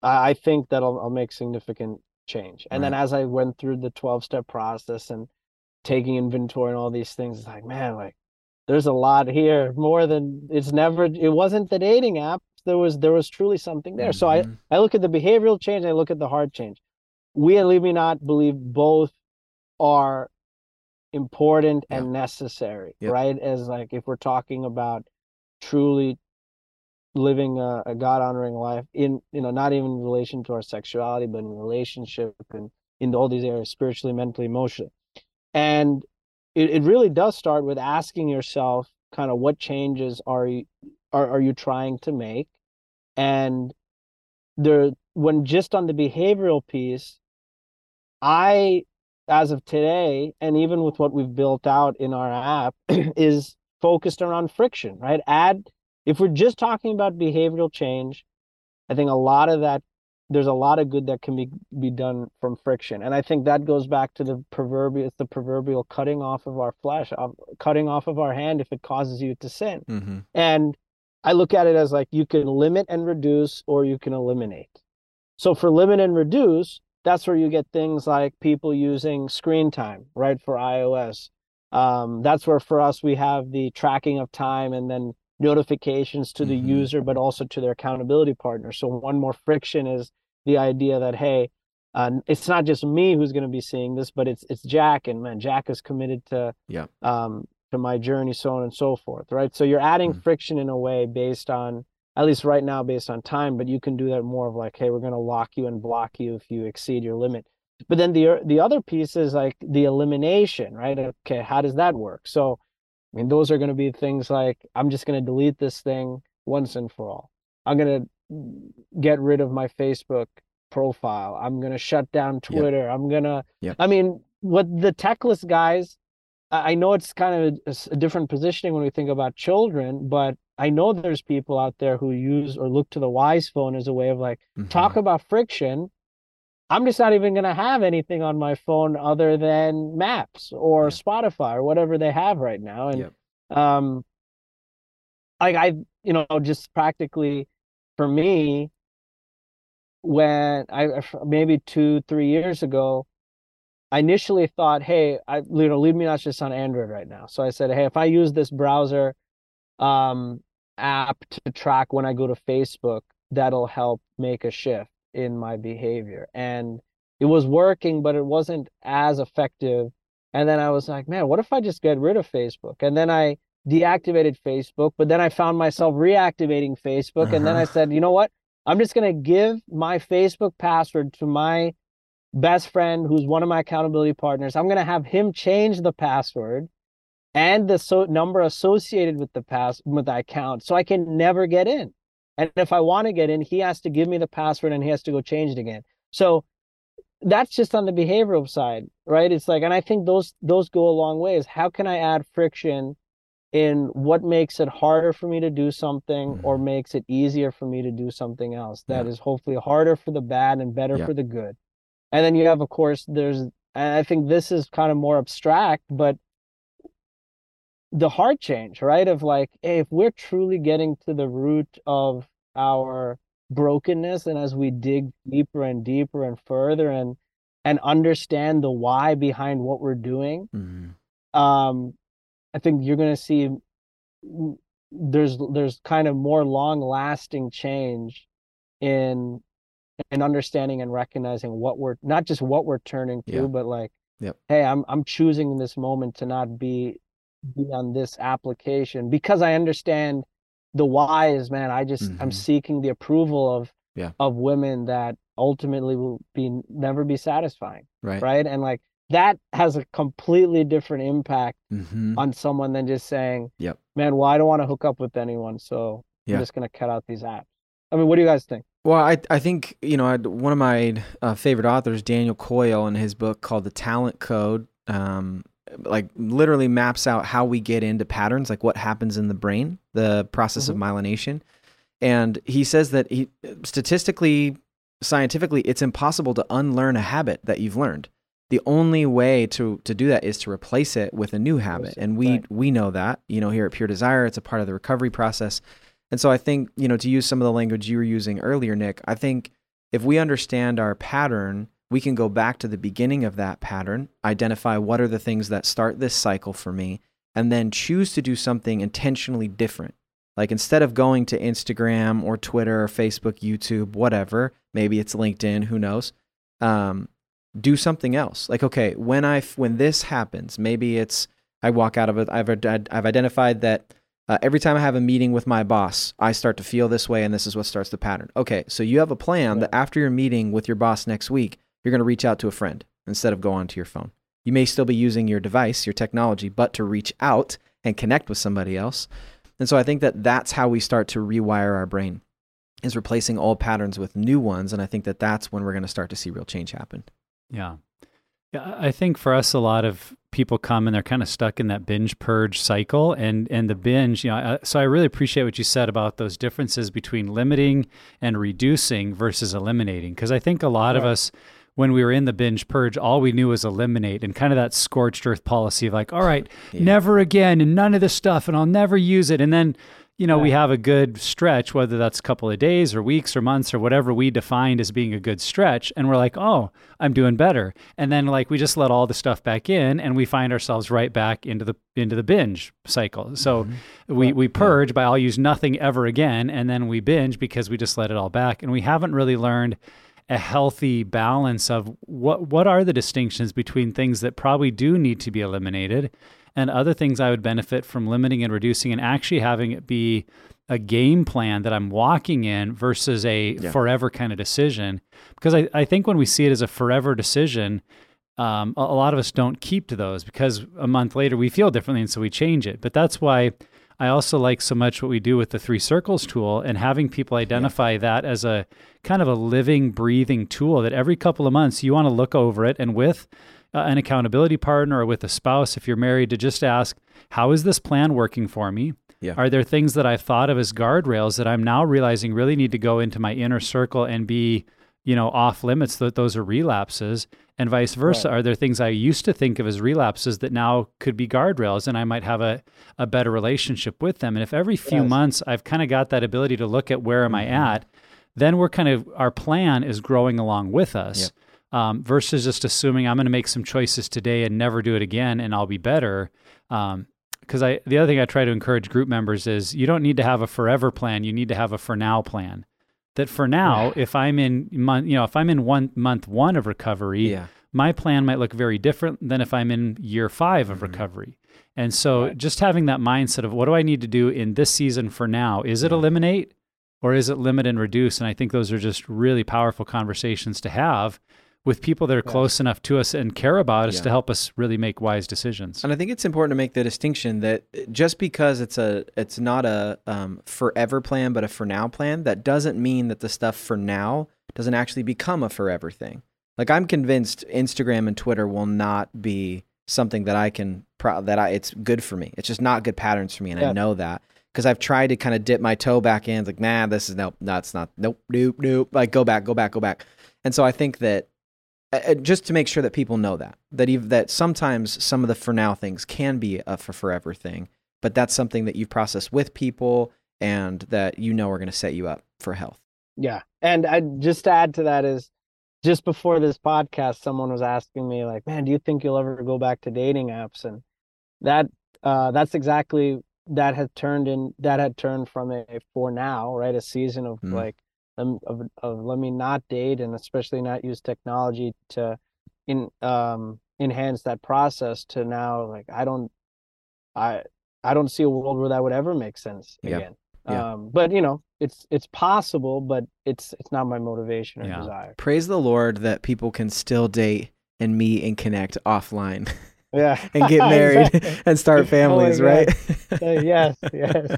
I, I think that I'll, I'll make significant change. And then as I went through the 12 step process and taking inventory and all these things, it's like, man, like there's a lot here more than it's never, it wasn't the dating app. There was, there was truly something there. So I, Mhm. I look at the behavioral change, I look at the heart change. We at Lead Me Not believe both are important Yeah. and necessary, Yep. right? As like if we're talking about truly living a, a God honoring life in you know not even in relation to our sexuality, but in relationship and in all these areas, spiritually, mentally, emotionally. And it, it really does start with asking yourself kind of what changes are you are, are you trying to make? And there when just on the behavioral piece, I as of today, and even with what we've built out in our app, is focused around friction, right? Add, if we're just talking about behavioral change, I think a lot of that, there's a lot of good that can be be done from friction, and I think that goes back to the proverbial, it's the proverbial cutting off of our flesh, of cutting off of our hand if it causes you to sin. Mhm. And I look at it as like you can limit and reduce, or you can eliminate. So for limit and reduce, that's where you get things like people using screen time, right, for iOS. Um, that's where for us we have the tracking of time and then notifications to the Mhm. user, but also to their accountability partner. So one more friction is the idea that hey, uh, it's not just me who's going to be seeing this, but it's it's Jack, and man, Jack is committed to Yeah. um, to my journey, so on and so forth, right? So you're adding Mhm. friction in a way based on, at least right now, based on time, but you can do that more of like, hey, we're going to lock you and block you if you exceed your limit. But then the the other piece is like the elimination, right? Okay, how does that work? So, I mean, those are going to be things like I'm just going to delete this thing once and for all. I'm going to get rid of my Facebook profile. I'm going to shut down Twitter. I'm going to, Yep. I mean, what the techless guys I know it's kind of a, a, different positioning when we think about children, but I know there's people out there who use or look to the Wisephone as a way of like mm-hmm. talk about friction. I'm just not even going to have anything on my phone other than Maps or yeah. Spotify or whatever they have right now, and yep. um, like I, you know, just practically for me, when I maybe two three years ago, I initially thought, hey, I you know, Lead Me Not just on Android right now. So I said, hey, if I use this browser um, app to track when I go to Facebook, that'll help make a shift in my behavior. And it was working, but it wasn't as effective. And then I was like, man, what if I just get rid of Facebook? And then I deactivated Facebook, but then I found myself reactivating Facebook. Uh-huh. And then I uh-huh. said, you know what? I'm just going to give my Facebook password to my best friend who's one of my accountability partners. I'm going to have him change the password and the so- number associated with the pass with the account so I can never get in. And if I want to get in, he has to give me the password and he has to go change it again. So that's just on the behavioral side, right? It's like, and I think those those go a long way. Is How can I add friction in what makes it harder for me to do something mm-hmm. or makes it easier for me to do something else that yeah. is hopefully harder for the bad and better yeah. for the good and then you have of course there's i think this is kind of more abstract but the heart change right of like hey if we're truly getting to the root of our brokenness and as we dig deeper and deeper and further and and understand the why behind what we're doing mm-hmm. um i think you're going to see there's there's kind of more long lasting change in and understanding and recognizing what we're not just what we're turning to, yeah. but like, yep. hey, I'm I'm choosing in this moment to not be be on this application because I understand the why is man. I just mm-hmm. I'm seeking the approval of yeah. of women that ultimately will be never be satisfying. Right. Right. And like that has a completely different impact mm-hmm. on someone than just saying, Yep, man, well, I don't want to hook up with anyone, so yeah. I'm just gonna cut out these apps. I mean, what do you guys think? Well, I I think you know I'd, one of my uh, favorite authors, Daniel Coyle, in his book called The Talent Code, um, like literally maps out how we get into patterns, like what happens in the brain, the process mm-hmm. of myelination, and he says that he statistically, scientifically, it's impossible to unlearn a habit that you've learned. The only way to to do that is to replace it with a new habit, and we right. we know that. You know, here at Pure Desire, it's a part of the recovery process and so I think, you know, to use some of the language you were using earlier, Nick, I think if we understand our pattern, we can go back to the beginning of that pattern, identify what are the things that start this cycle for me, and then choose to do something intentionally different. Like instead of going to Instagram or Twitter or Facebook, YouTube, whatever, maybe it's LinkedIn, who knows, um, do something else. Like, okay, when I when this happens, maybe it's I walk out of it. I've I've identified that uh, every time I have a meeting with my boss, I start to feel this way, and this is what starts the pattern. Okay, so you have a plan that after your meeting with your boss next week, you're going to reach out to a friend instead of go onto your phone. You may still be using your device, your technology, but to reach out and connect with somebody else. And so I think that that's how we start to rewire our brain, is replacing old patterns with new ones. And I think that that's when we're going to start to see real change happen. Yeah. Yeah, I think for us, a lot of people come and they're kind of stuck in that binge purge cycle, and and the binge, you know. So I really appreciate what you said about those differences between limiting and reducing versus eliminating, because I think a lot right. of us, when we were in the binge purge, all we knew was eliminate, and kind of that scorched earth policy of like, all right, yeah. never again, and none of this stuff, and I'll never use it, and then you know, yeah. we have a good stretch, whether that's a couple of days or weeks or months or whatever we defined as being a good stretch. And we're like, oh, I'm doing better. And then like we just let all the stuff back in and we find ourselves right back into the into the binge cycle. So mm-hmm. we, we purge by I'll use nothing ever again. And then we binge because we just let it all back. And we haven't really learned a healthy balance of what what are the distinctions between things that probably do need to be eliminated and other things I would benefit from limiting and reducing and actually having it be a game plan that I'm walking in versus a yeah. forever kind of decision. Because I, I think when we see it as a forever decision, um, a, a, lot of us don't keep to those because a month later we feel differently and so we change it. But that's why I also like so much what we do with the three circles tool and having people identify yeah. that as a kind of a living, breathing tool that every couple of months you want to look over it and with uh, an accountability partner or with a spouse, if you're married, to just ask, how is this plan working for me? Yeah. Are there things that I've thought of as guardrails that I'm now realizing really need to go into my inner circle and be, you know, off limits that those are relapses and vice versa? Right. Are there things I used to think of as relapses that now could be guardrails and I might have a, a better relationship with them? And if every few yes. months I've kind of got that ability to look at where am mm-hmm. I at, then we're kind of, our plan is growing along with us. Yep. Um, versus just assuming I'm going to make some choices today and never do it again and I'll be better. Um, because I the other thing I try to encourage group members is you don't need to have a forever plan. You need to have a for now plan. That for now, if I'm in month, you know, if I'm in one month one of recovery, yeah. my plan might look very different than if I'm in year five of mm-hmm. recovery. And so, right. just having that mindset of what do I need to do in this season for now? Is it eliminate or is it limit and reduce? And I think those are just really powerful conversations to have with people that are close enough to us and care about us yeah. to help us really make wise decisions. And I think it's important to make the distinction that just because it's a it's not a um, forever plan but a for now plan, that doesn't mean that the stuff for now doesn't actually become a forever thing. Like I'm convinced Instagram and Twitter will not be something that I can pro- that I it's good for me. It's just not good patterns for me, and yeah. I know that because I've tried to kind of dip my toe back in. It's like, nah, this is nope, no, it's not. Nope, nope, nope. Like go back, go back, go back. And so I think that uh, just to make sure that people know that that even, that sometimes some of the for now things can be a for forever thing, but that's something that you've processed with people and that you know are going to set you up for health. Yeah, and I just to add to that is just before this podcast, someone was asking me like, "Man, do you think you'll ever go back to dating apps?" And that uh, that's exactly that had turned in that had turned from a for now right a season of mm. like of, of let me not date and especially not use technology to in um enhance that process to now like I don't I I don't see a world where that would ever make sense yeah. again. Yeah. Um but you know, it's it's possible, but it's it's not my motivation or yeah. desire. Praise the Lord that people can still date and meet and connect offline. Yeah. and get married exactly. and start families, oh right? uh, yes, yes.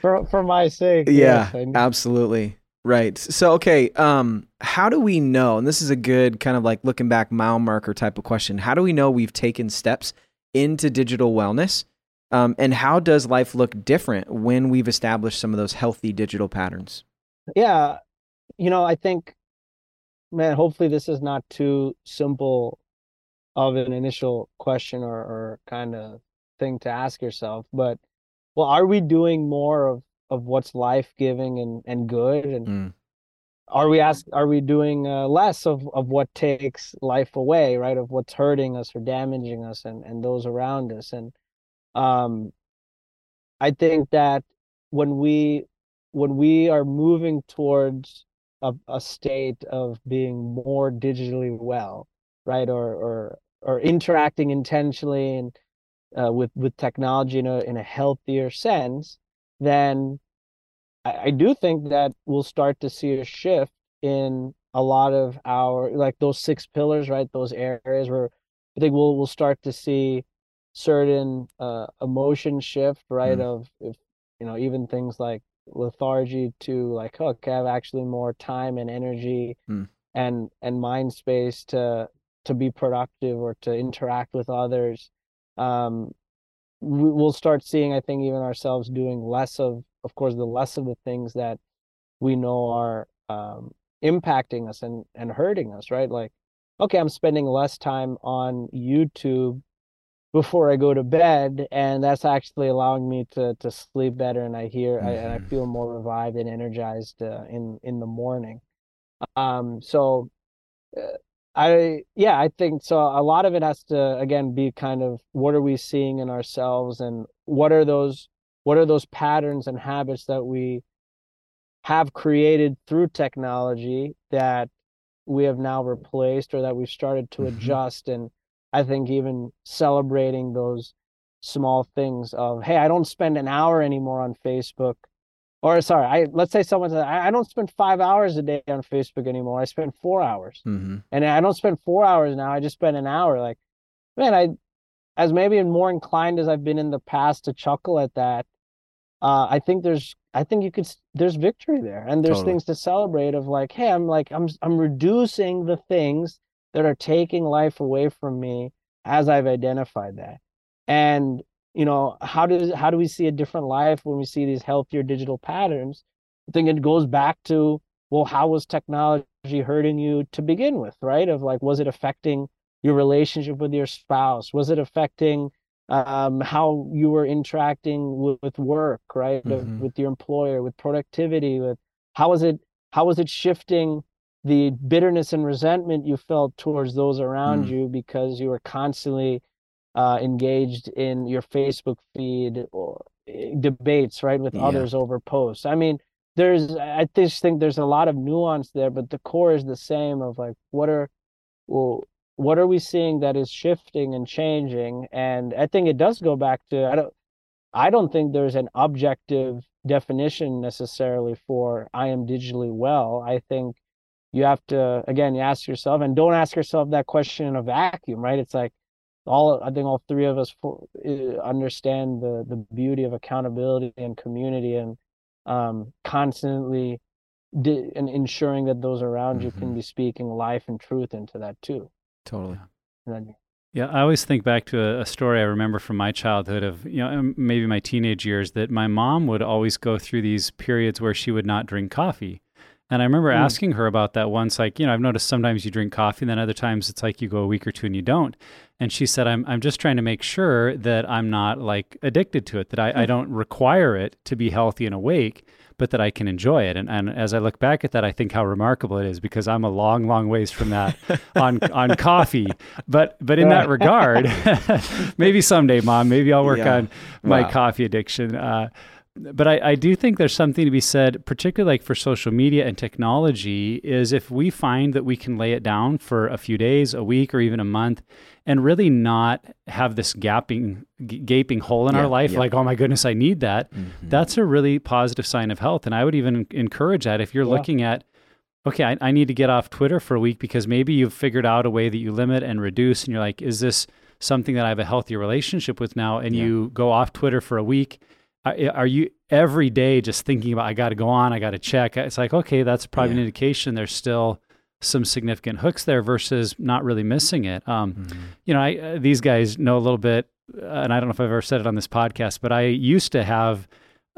For for my sake. Yeah, yes, absolutely. Right. So okay, um how do we know? And this is a good kind of like looking back mile marker type of question. How do we know we've taken steps into digital wellness? Um, and how does life look different when we've established some of those healthy digital patterns? Yeah. You know, I think man, hopefully this is not too simple of an initial question or, or kind of thing to ask yourself, but well, are we doing more of of what's life giving and and good and mm. are we ask are we doing uh, less of of what takes life away right? Of what's hurting us or damaging us and and those around us. And um i think that when we when we are moving towards a, a state of being more digitally well right? Or or or interacting intentionally and uh, with with technology in a in a healthier sense then I, I do think that we'll start to see a shift in a lot of our like those six pillars, right? Those areas where I think we'll we'll start to see certain uh, emotion shift, right? Mm. Of if you know even things like lethargy to like okay, I have actually more time and energy mm. and and mind space to to be productive or to interact with others. Um, we'll start seeing i think even ourselves doing less of of course the less of the things that we know are um, impacting us and and hurting us right like okay i'm spending less time on youtube before i go to bed and that's actually allowing me to to sleep better and i hear mm-hmm. I, and i mm-hmm. feel more revived and energized uh, in in the morning um so uh, I yeah, I think so. A lot of it has to again be kind of what are we seeing in ourselves and what are those what are those patterns and habits that we have created through technology that we have now replaced or that we've started to mm-hmm. adjust and I think even celebrating those small things of hey, I don't spend an hour anymore on Facebook or sorry, I let's say someone says I, I, don't spend five hours a day on Facebook anymore. I spend four hours, mm-hmm. and I don't spend four hours now. I just spend an hour. Like, man, I as maybe more inclined as I've been in the past to chuckle at that. Uh, I think there's I think you could there's victory there, and there's totally. things to celebrate. Of like, hey, I'm like I'm I'm reducing the things that are taking life away from me as I've identified that. And you know, how does how do we see a different life when we see these healthier digital patterns? I think it goes back to well, how was technology hurting you to begin with, right? Of like, was it affecting your relationship with your spouse? Was it affecting um, how you were interacting with, with work, right? Mm-hmm. With your employer, with productivity, with how was it how was it shifting the bitterness and resentment you felt towards those around mm. you because you were constantly uh, engaged in your Facebook feed or eh, debates, right, with yeah. others over posts. I mean, there's I just think there's a lot of nuance there, but the core is the same of like what are well what are we seeing that is shifting and changing? And I think it does go back to I don't I don't think there's an objective definition necessarily for I am digitally well. I think you have to again you ask yourself and don't ask yourself that question in a vacuum, right? It's like all I think all three of us for, uh, understand the the beauty of accountability and community and um, constantly di- and ensuring that those around mm-hmm. you can mm-hmm. be speaking life and truth into that too. Totally. Then, yeah, I always think back to a, a, story I remember from my childhood of, you know, maybe my teenage years that my mom would always go through these periods where she would not drink coffee. And I remember mm. asking her about that once, like, you know, I've noticed sometimes you drink coffee, and then other times it's like you go a week or two and you don't. And she said, I'm, I'm just trying to make sure that I'm not like addicted to it, that I, mm. I don't require it to be healthy and awake but that I can enjoy it. And, and as I look back at that, I think how remarkable it is because I'm a long, long ways from that on on coffee. But but in that regard, maybe someday, mom, maybe I'll work yeah. on my wow. coffee addiction. Uh, but I, I do think there's something to be said, particularly like for social media and technology, is if we find that we can lay it down for a few days, a week, or even a month, and really not have this gaping, g- gaping hole in yeah, our life, yeah. like, oh my goodness, I need that. Mm-hmm. That's a really positive sign of health. And I would even encourage that if you're yeah. looking at, okay, I, I need to get off Twitter for a week because maybe you've figured out a way that you limit and reduce, and you're like, is this something that I have a healthier relationship with now? And you go off Twitter for a week are you every day just thinking about I got to go on, I got to check? It's like okay, that's probably an indication there's still some significant hooks there versus not really missing it. Um, mm-hmm. You know, I, uh, these guys know a little bit, uh, and I don't know if I've ever said it on this podcast, but I used to have.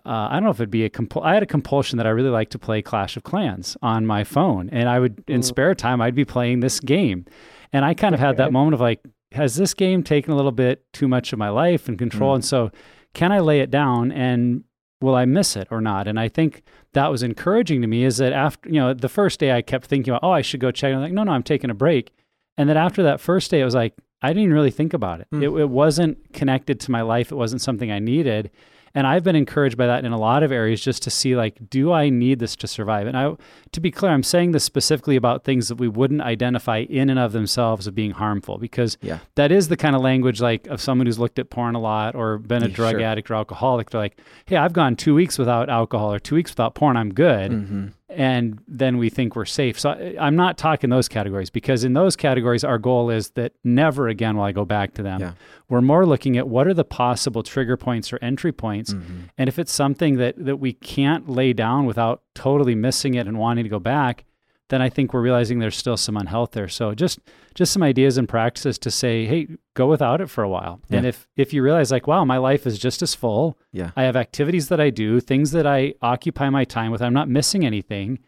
Uh, I don't know if it'd be a compul- I had a compulsion that I really like to play Clash of Clans on my phone, and I would in spare time I'd be playing this game, and I kind of had that moment of like, has this game taken a little bit too much of my life and control? Mm. And so can I lay it down and will I miss it or not? And I think that was encouraging to me is that after, you know, the first day I kept thinking about, oh, I should go check. I'm like, no, no, I'm taking a break. And then after that first day, it was like, I didn't even really think about it. Mm. it. It wasn't connected to my life. It wasn't something I needed. And I've been encouraged by that in a lot of areas just to see like, do I need this to survive? And I, to be clear, I'm saying this specifically about things that we wouldn't identify in and of themselves as being harmful because yeah. that is the kind of language like of someone who's looked at porn a lot or been a yeah, drug sure. addict or alcoholic. They're like, hey, I've gone two weeks without alcohol or two weeks without porn. I'm good. Mm-hmm and then we think we're safe. So I, am not talking those categories because in those categories, our goal is that never again will I go back to them. Yeah. We're more looking at what are the possible trigger points or entry points, mm-hmm. and if it's something that that we can't lay down without totally missing it and wanting to go back, then I think we're realizing there's still some unhealth there. So just just some ideas and practices to say, hey, go without it for a while. Yeah. And if if you realize like, wow, my life is just as full. Yeah. I have activities that I do, things that I occupy my time with. I'm not missing anything.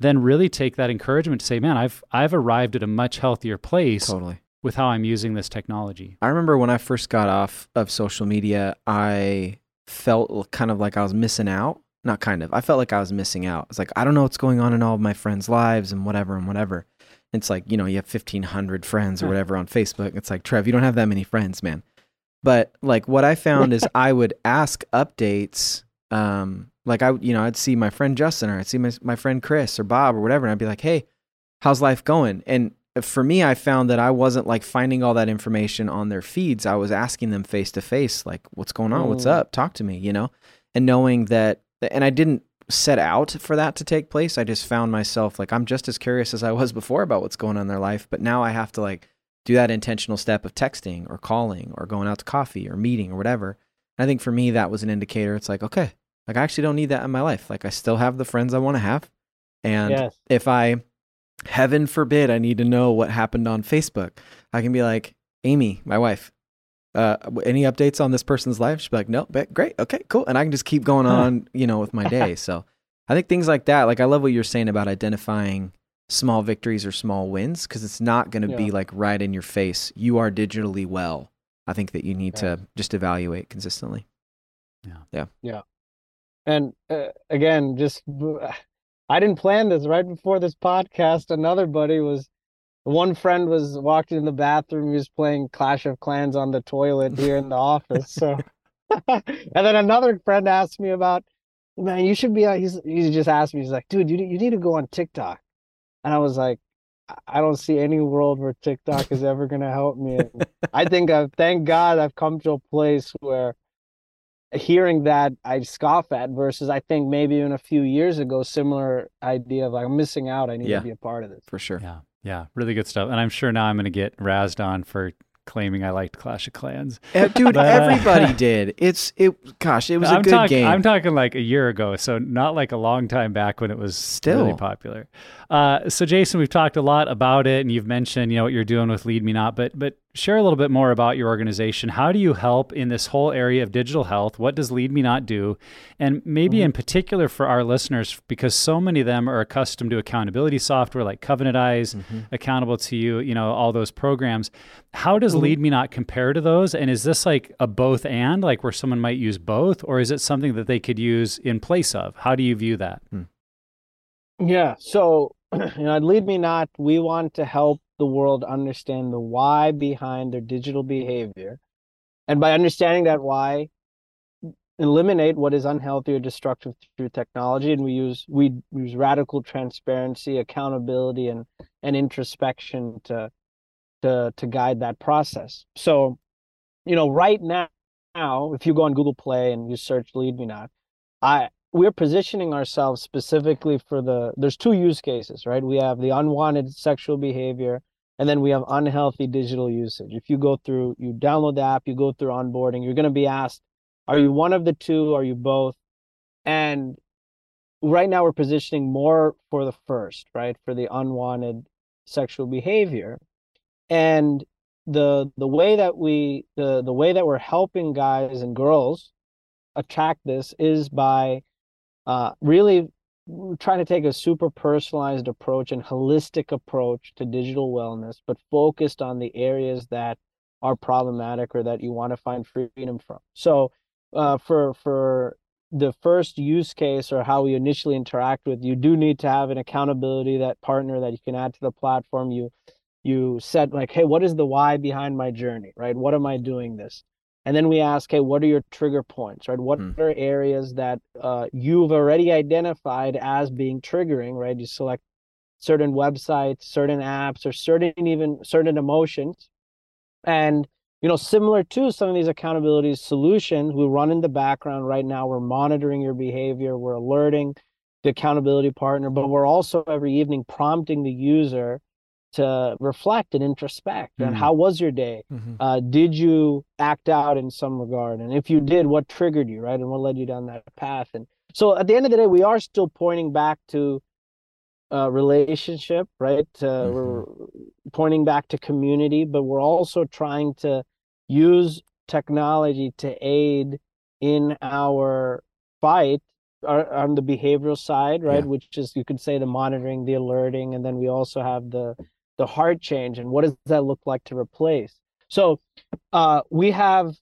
Then really take that encouragement to say, man, I've I've arrived at a much healthier place. Totally. With how I'm using this technology. I remember when I first got off of social media, I felt kind of like I was missing out not kind of. I felt like I was missing out. It's like I don't know what's going on in all of my friends' lives and whatever and whatever. It's like you know you have fifteen hundred friends or whatever on Facebook. It's like Trev, you don't have that many friends, man. But like what I found is I would ask updates. Um, like I you know I'd see my friend Justin or I'd see my my friend Chris or Bob or whatever, and I'd be like, hey, how's life going? And for me, I found that I wasn't like finding all that information on their feeds. I was asking them face to face, like, what's going on? What's up? Talk to me, you know? And knowing that and I didn't set out for that to take place. I just found myself like I'm just as curious as I was before about what's going on in their life, but now I have to like do that intentional step of texting or calling or going out to coffee or meeting or whatever. And I think for me that was an indicator. It's like, okay, like I actually don't need that in my life. Like I still have the friends I want to have. And yes. if I heaven forbid I need to know what happened on Facebook. I can be like, Amy, my wife, uh, any updates on this person's life? She'd be like, no, great. Okay, cool. And I can just keep going on, you know, with my day. So I think things like that, like I love what you're saying about identifying small victories or small wins because it's not going to yeah. be like right in your face. You are digitally well. I think that you need yeah. to just evaluate consistently. Yeah. Yeah. Yeah. And uh, again, just I didn't plan this right before this podcast. Another buddy was one friend was walking in the bathroom. He was playing Clash of Clans on the toilet here in the office. So, and then another friend asked me about, man, you should be. He's he just asked me. He's like, dude, you you need to go on TikTok. And I was like, I don't see any world where TikTok is ever going to help me. And I think I've thank God I've come to a place where hearing that I scoff at versus I think maybe even a few years ago, similar idea of like I'm missing out. I need yeah, to be a part of this. For sure. Yeah. Yeah. Really good stuff. And I'm sure now I'm going to get razzed on for claiming I liked Clash of Clans. Uh, dude, but, everybody did. It's it. Gosh, it was I'm a good talk, game. I'm talking like a year ago, so not like a long time back when it was still really popular. Uh, so Jason, we've talked a lot about it, and you've mentioned you know what you're doing with Lead Me Not, but but share a little bit more about your organization. How do you help in this whole area of digital health? What does Lead Me Not do? And maybe mm-hmm. in particular for our listeners, because so many of them are accustomed to accountability software like Covenant Eyes, mm-hmm. Accountable2You, you know, all those programs. How does mm-hmm. Lead Me Not compare to those? And is this like a both and, like where someone might use both, or is it something that they could use in place of? How do you view that? Hmm. Yeah. So, you know, Lead Me Not, we want to help the world understand the why behind their digital behavior. And by understanding that why, eliminate what is unhealthy or destructive through technology. And we use we use radical transparency, accountability, and and introspection to to to guide that process. So, you know, right now, if you go on Google Play and you search Lead Me Not, I we're positioning ourselves specifically for the there's two use cases right we have the unwanted sexual behavior and then we have unhealthy digital usage. If you go through, you download the app, you go through onboarding, you're going to be asked, are you one of the two? Are you both? And right now we're positioning more for the first, right? For the unwanted sexual behavior. And the the way that we the the way that we're helping guys and girls attack this is by uh, really trying to take a super personalized approach and holistic approach to digital wellness, but focused on the areas that are problematic or that you want to find freedom from. So, uh, for for the first use case or how we initially interact with, you do need to have an accountability that partner that you can add to the platform. You you set like, hey, what is the why behind my journey, right? What am I doing this? And then we ask hey what are your trigger points? Right? What mm. are areas that uh, you've already identified as being triggering right? You select certain websites certain apps or certain even certain emotions. And you know similar to some of these accountability solutions we run in the background right now. We're monitoring your behavior. We're alerting the accountability partner but we're also every evening prompting the user to reflect and introspect mm-hmm. and how was your day mm-hmm. uh, did you act out in some regard and if you did what triggered you right and what led you down that path and so at the end of the day we are still pointing back to uh, relationship right uh, mm-hmm. we're pointing back to community but we're also trying to use technology to aid in our fight on the behavioral side right yeah. which is you could say the monitoring the alerting and then we also have the the heart change and what does that look like to replace? So uh, we have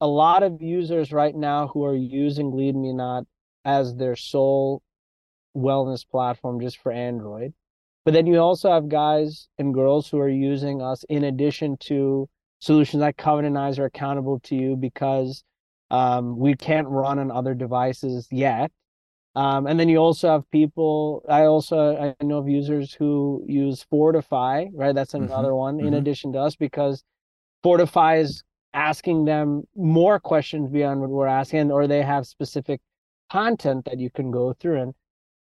a lot of users right now who are using lead me not as their sole wellness platform just for android. But then you also have guys and girls who are using us in addition to solutions like covenant eyes are Accountable2You because um, we can't run on other devices yet um, and then you also have people. I also I know of users who use Fortify, right? That's mm-hmm. another mm-hmm. one in mm-hmm. addition to us because Fortify is asking them more questions beyond what we're asking, or they have specific content that you can go through. And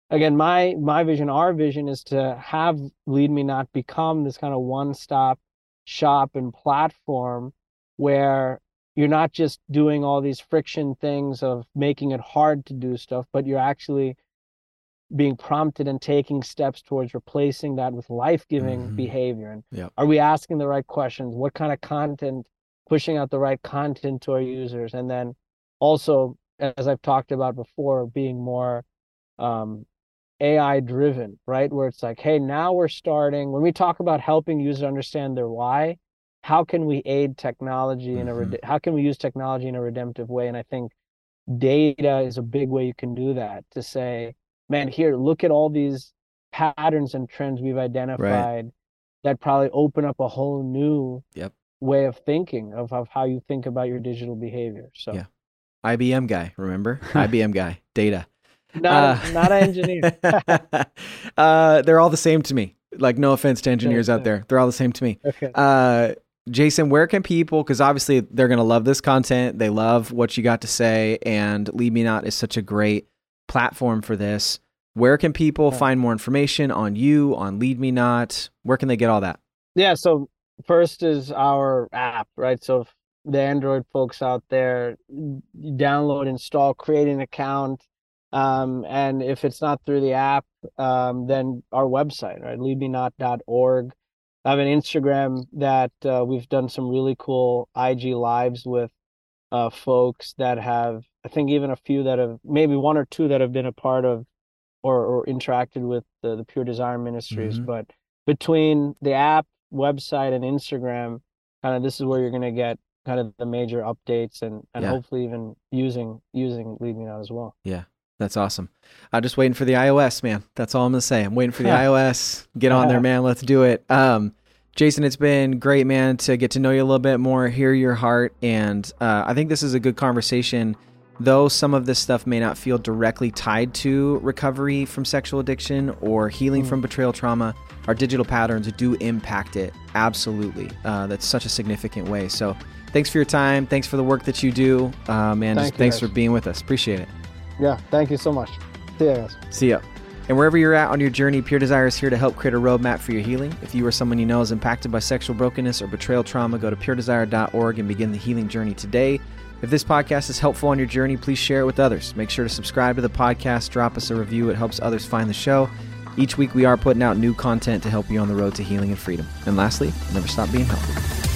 again, my my vision, our vision, is to have Lead Me Not become this kind of one stop shop and platform where you're not just doing all these friction things of making it hard to do stuff but you're actually being prompted and taking steps towards replacing that with life-giving Mhm. behavior and Yep. are we asking the right questions what kind of content pushing out the right content to our users and then also as i've talked about before being more um, ai driven right where it's like hey now we're starting when we talk about helping users understand their why how can we aid technology in a Mhm. how can we use technology in a redemptive way and i think data is a big way you can do that to say man here look at all these patterns and trends we've identified that probably open up a whole new Yep. way of thinking of, of how you think about your digital behavior so Yeah. IBM guy, remember? IBM guy, data. not, Uh, not an engineer uh, they're all the same to me. Like, no offense to engineers out there. They're all the same to me. okay Uh, Jason, where can people, because obviously they're going to love this content. They love what you got to say. And Lead Me Not is such a great platform for this. Where can people Yeah. find more information on you, on Lead Me Not? Where can they get all that? Yeah, so first is our app, right? So the Android folks out there, download, install, create an account. Um, and if it's not through the app, um, then our website, right? leadmenot.org. I have an Instagram that uh, we've done some really cool IG lives with uh, folks that have, I think even a few that have, maybe one or two that have been a part of or, or interacted with the, the Pure Desire Ministries. Mhm. But between the app, website, and Instagram, kind of this is where you're going to get kind of the major updates and, and Yeah. hopefully even using using Lead Me Not as well. That's awesome. I'm just waiting for the iOS, man. That's all I'm gonna say. I'm waiting for the iOS. Get on there, man. Let's do it. Um, Jason, it's been great, man, to get to know you a little bit more, hear your heart, and uh, I think this is a good conversation. Though some of this stuff may not feel directly tied to recovery from sexual addiction or healing Mm. from betrayal trauma, our digital patterns do impact it. Absolutely. Uh, that's such a significant way. So, thanks for your time. Thanks for the work that you do, uh, man. Thank thanks guys. for being with us. Appreciate it. Yeah, thank you so much. See ya, guys. See ya. And wherever you're at on your journey, Pure Desire is here to help create a roadmap for your healing. If you or someone you know is impacted by sexual brokenness or betrayal trauma, go to puredesire.org and begin the healing journey today. If this podcast is helpful on your journey, please share it with others. Make sure to subscribe to the podcast, drop us a review. It helps others find the show. Each week, we are putting out new content to help you on the road to healing and freedom. And lastly, never stop being healthy.